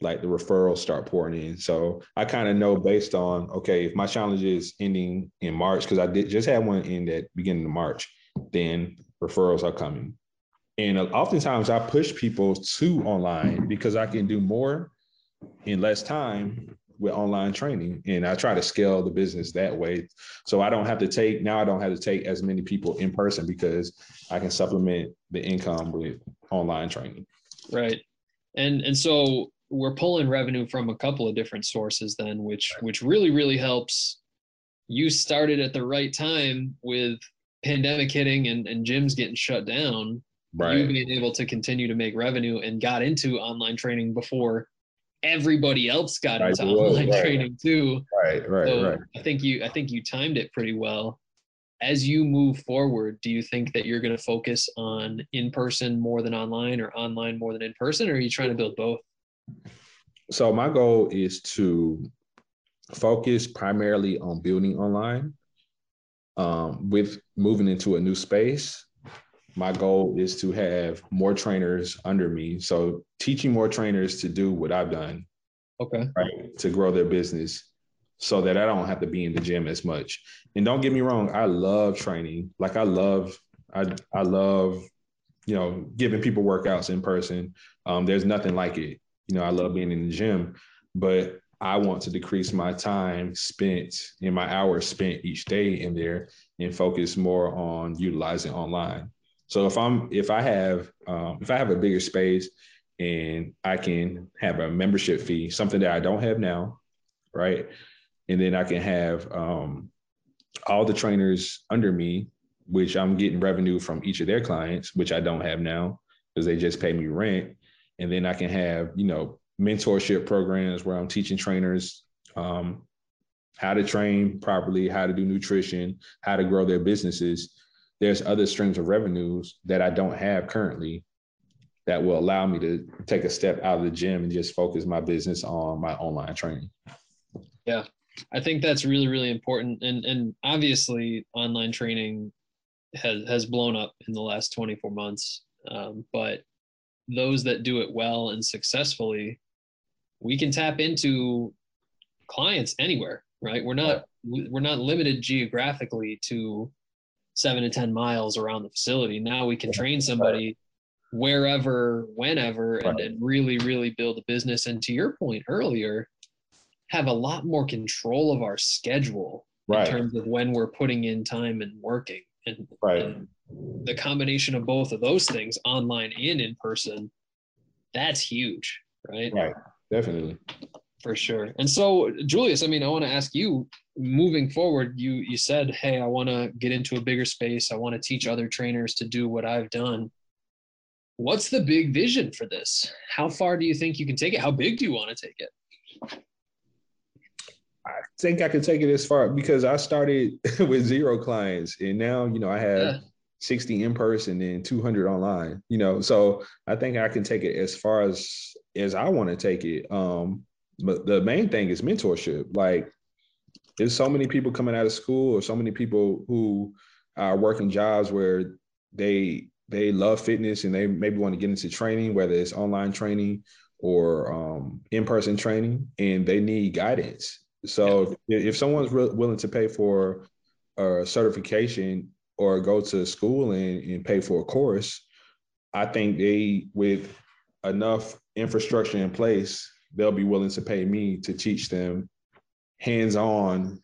like the referrals start pouring in. So I kind of know based on, okay, if my challenge is ending in March, because I did just had one in that beginning of March, then referrals are coming. And uh, oftentimes I push people to online because I can do more in less time with online training. And I try to scale the business that way. So I don't have to take, now I don't have to take as many people in person because I can supplement the income with online training. Right. And and so we're pulling revenue from a couple of different sources then, which which really, really helps. You started at the right time with pandemic hitting and, and gyms getting shut down. Right. You being able to continue to make revenue and got into online training before everybody else got into online right. training too. Right, right, so right. I think you I think you timed it pretty well. As you move forward, do you think that you're going to focus on in person more than online or online more than in person or are you trying to build both? So my goal is to focus primarily on building online. Um, with moving into a new space, my goal is to have more trainers under me. So teaching more trainers to do what I've done. Okay. Right. To grow their business so that I don't have to be in the gym as much. And don't get me wrong, I love training. Like I love, I I love, you know, giving people workouts in person. Um, there's nothing like it. You know, I love being in the gym, but I want to decrease my time spent in my hours spent each day in there and focus more on utilizing online. So if I'm if I have um, if I have a bigger space and I can have a membership fee, something that I don't have now, right? And then I can have um, all the trainers under me, which I'm getting revenue from each of their clients, which I don't have now because they just pay me rent. And then I can have you know mentorship programs where I'm teaching trainers um, how to train properly, how to do nutrition, how to grow their businesses there's other streams of revenues that I don't have currently that will allow me to take a step out of the gym and just focus my business on my online training. Yeah. I think that's really, really important. And and obviously online training has has blown up in the last 24 months. Um, but those that do it well and successfully, we can tap into clients anywhere, right? We're not we're not limited geographically to seven to 10 miles around the facility. Now we can train somebody wherever, whenever, and, and really, really build a business. And to your point earlier, have a lot more control of our schedule right. in terms of when we're putting in time and working. And, right. and the combination of both of those things, online and in person, that's huge, right? Right. Definitely. For sure. And so, Julius, I mean, I want to ask you moving forward you you said hey i want to get into a bigger space i want to teach other trainers to do what i've done what's the big vision for this how far do you think you can take it how big do you want to take it i think i can take it as far because i started with zero clients and now you know i have yeah. 60 in person and 200 online you know so i think i can take it as far as as i want to take it um but the main thing is mentorship like there's so many people coming out of school or so many people who are working jobs where they they love fitness and they maybe want to get into training, whether it's online training or um, in-person training, and they need guidance. So yeah. if, if someone's re- willing to pay for a certification or go to school and, and pay for a course, I think they with enough infrastructure in place, they'll be willing to pay me to teach them hands-on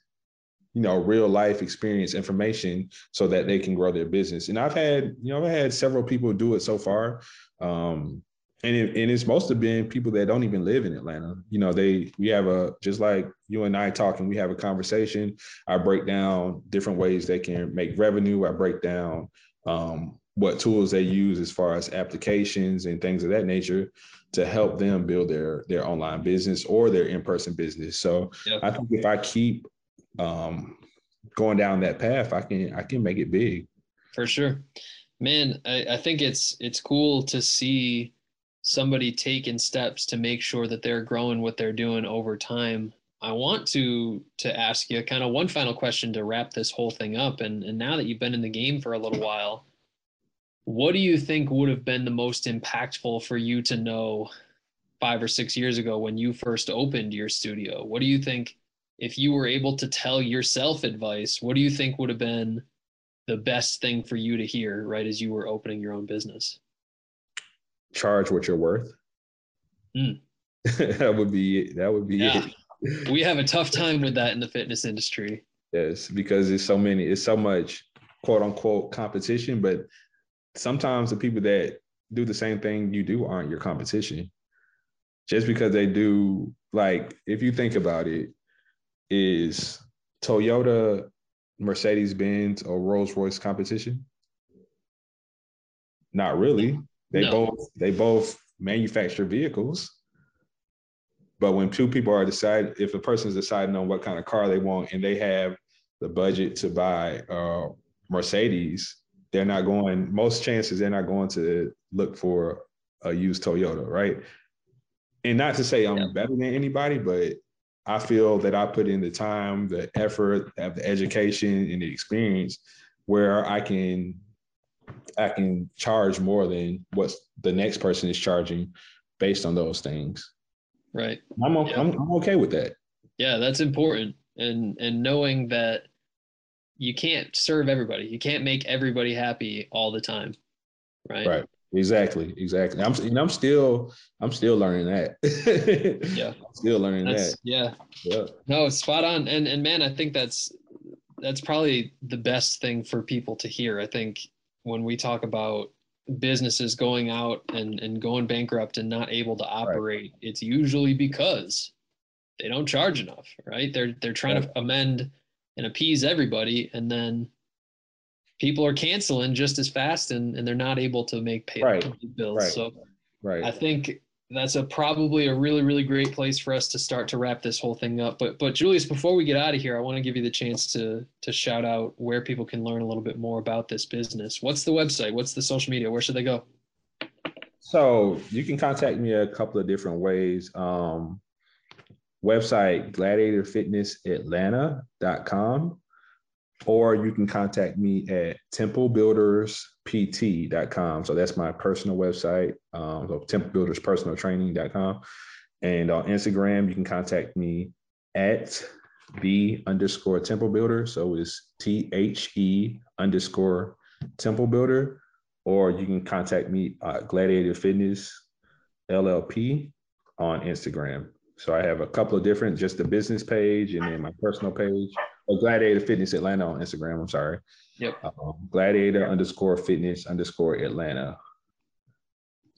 you know real life experience information so that they can grow their business. And i've had you know i've had several people do it so far. Um and, it, and it's mostly been people that don't even live in atlanta you know they we have a just like you and i talking we have a conversation i break down different ways they can make revenue i break down um, what tools they use as far as applications and things of that nature to help them build their their online business or their in-person business. So yep. I think if I keep um, going down that path, I can I can make it big. For sure, man. I, I think it's it's cool to see somebody taking steps to make sure that they're growing what they're doing over time. I want to to ask you kind of one final question to wrap this whole thing up. And and now that you've been in the game for a little while, what do you think would have been the most impactful for you to know five or six years ago when you first opened your studio? What do you think, if you were able to tell yourself advice, what do you think would have been the best thing for you to hear right as you were opening your own business? Charge what you're worth. Mm. that would be that would be yeah. it. we have a tough time with that in the fitness industry. Yes, because it's so many, it's so much quote unquote competition, but sometimes the people that do the same thing you do aren't your competition. Just because they do, like, if you think about it, is Toyota, Mercedes Benz, or Rolls Royce competition? Not really. They no. both they both manufacture vehicles. But when two people are deciding, if a person's deciding on what kind of car they want and they have the budget to buy uh, Mercedes, they're not going, most chances they're not going to look for a used Toyota, right? And not to say I'm yeah. better than anybody, but I feel that I put in the time, the effort, have the education and the experience where I can I can charge more than what the next person is charging based on those things. Right. I'm okay, yeah. I'm, I'm okay with that. Yeah, that's important. And and knowing that you can't serve everybody. You can't make everybody happy all the time. Right. Right. Exactly. Exactly. I'm and I'm still I'm still learning that. yeah. I'm still learning that's, that. Yeah. Yeah. No, spot on. And and man, I think that's that's probably the best thing for people to hear. I think when we talk about businesses going out and, and going bankrupt and not able to operate, right. it's usually because they don't charge enough, right? They're they're trying right. to amend and appease everybody and then people are canceling just as fast and, and they're not able to make pay right. bills so right i think that's a probably a really really great place for us to start to wrap this whole thing up. But but julius before we get out of here i want to give you the chance to to shout out where people can learn a little bit more about this business. What's the website? What's the social media? Where should they go? So you can contact me a couple of different ways. Um, website gladiatorfitnessatlanta.com or you can contact me at templebuilderspt.com. So that's my personal website. Um, so templebuilderspersonaltraining.com. And on Instagram, you can contact me at the underscore temple builder. So it's T H E underscore temple builder. Or you can contact me at Gladiator Fitness LLP on Instagram. So I have a couple of different, just the business page and then my personal page. Oh, Gladiator Fitness Atlanta on Instagram. I'm sorry. Yep. Um, Gladiator underscore fitness underscore Atlanta.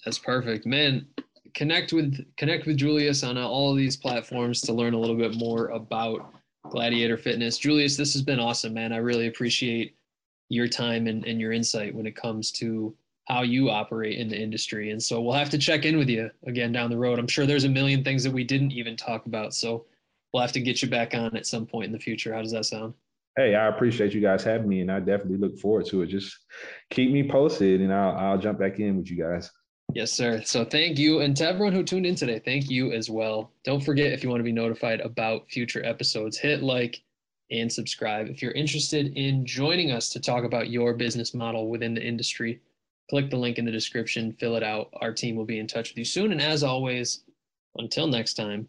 That's perfect, man. Connect with connect with Julius on all of these platforms to learn a little bit more about Gladiator Fitness. Julius, this has been awesome, man. I really appreciate your time and, and your insight when it comes to how you operate in the industry. And so we'll have to check in with you again down the road. I'm sure there's a million things that we didn't even talk about. So we'll have to get you back on at some point in the future. How does that sound? Hey, I appreciate you guys having me and I definitely look forward to it. Just keep me posted and I'll, I'll jump back in with you guys. Yes, sir. So thank you. And to everyone who tuned in today, thank you as well. Don't forget if you want to be notified about future episodes, hit like and subscribe. If you're interested in joining us to talk about your business model within the industry, click the link in the description, fill it out. Our team will be in touch with you soon. And as always, until next time,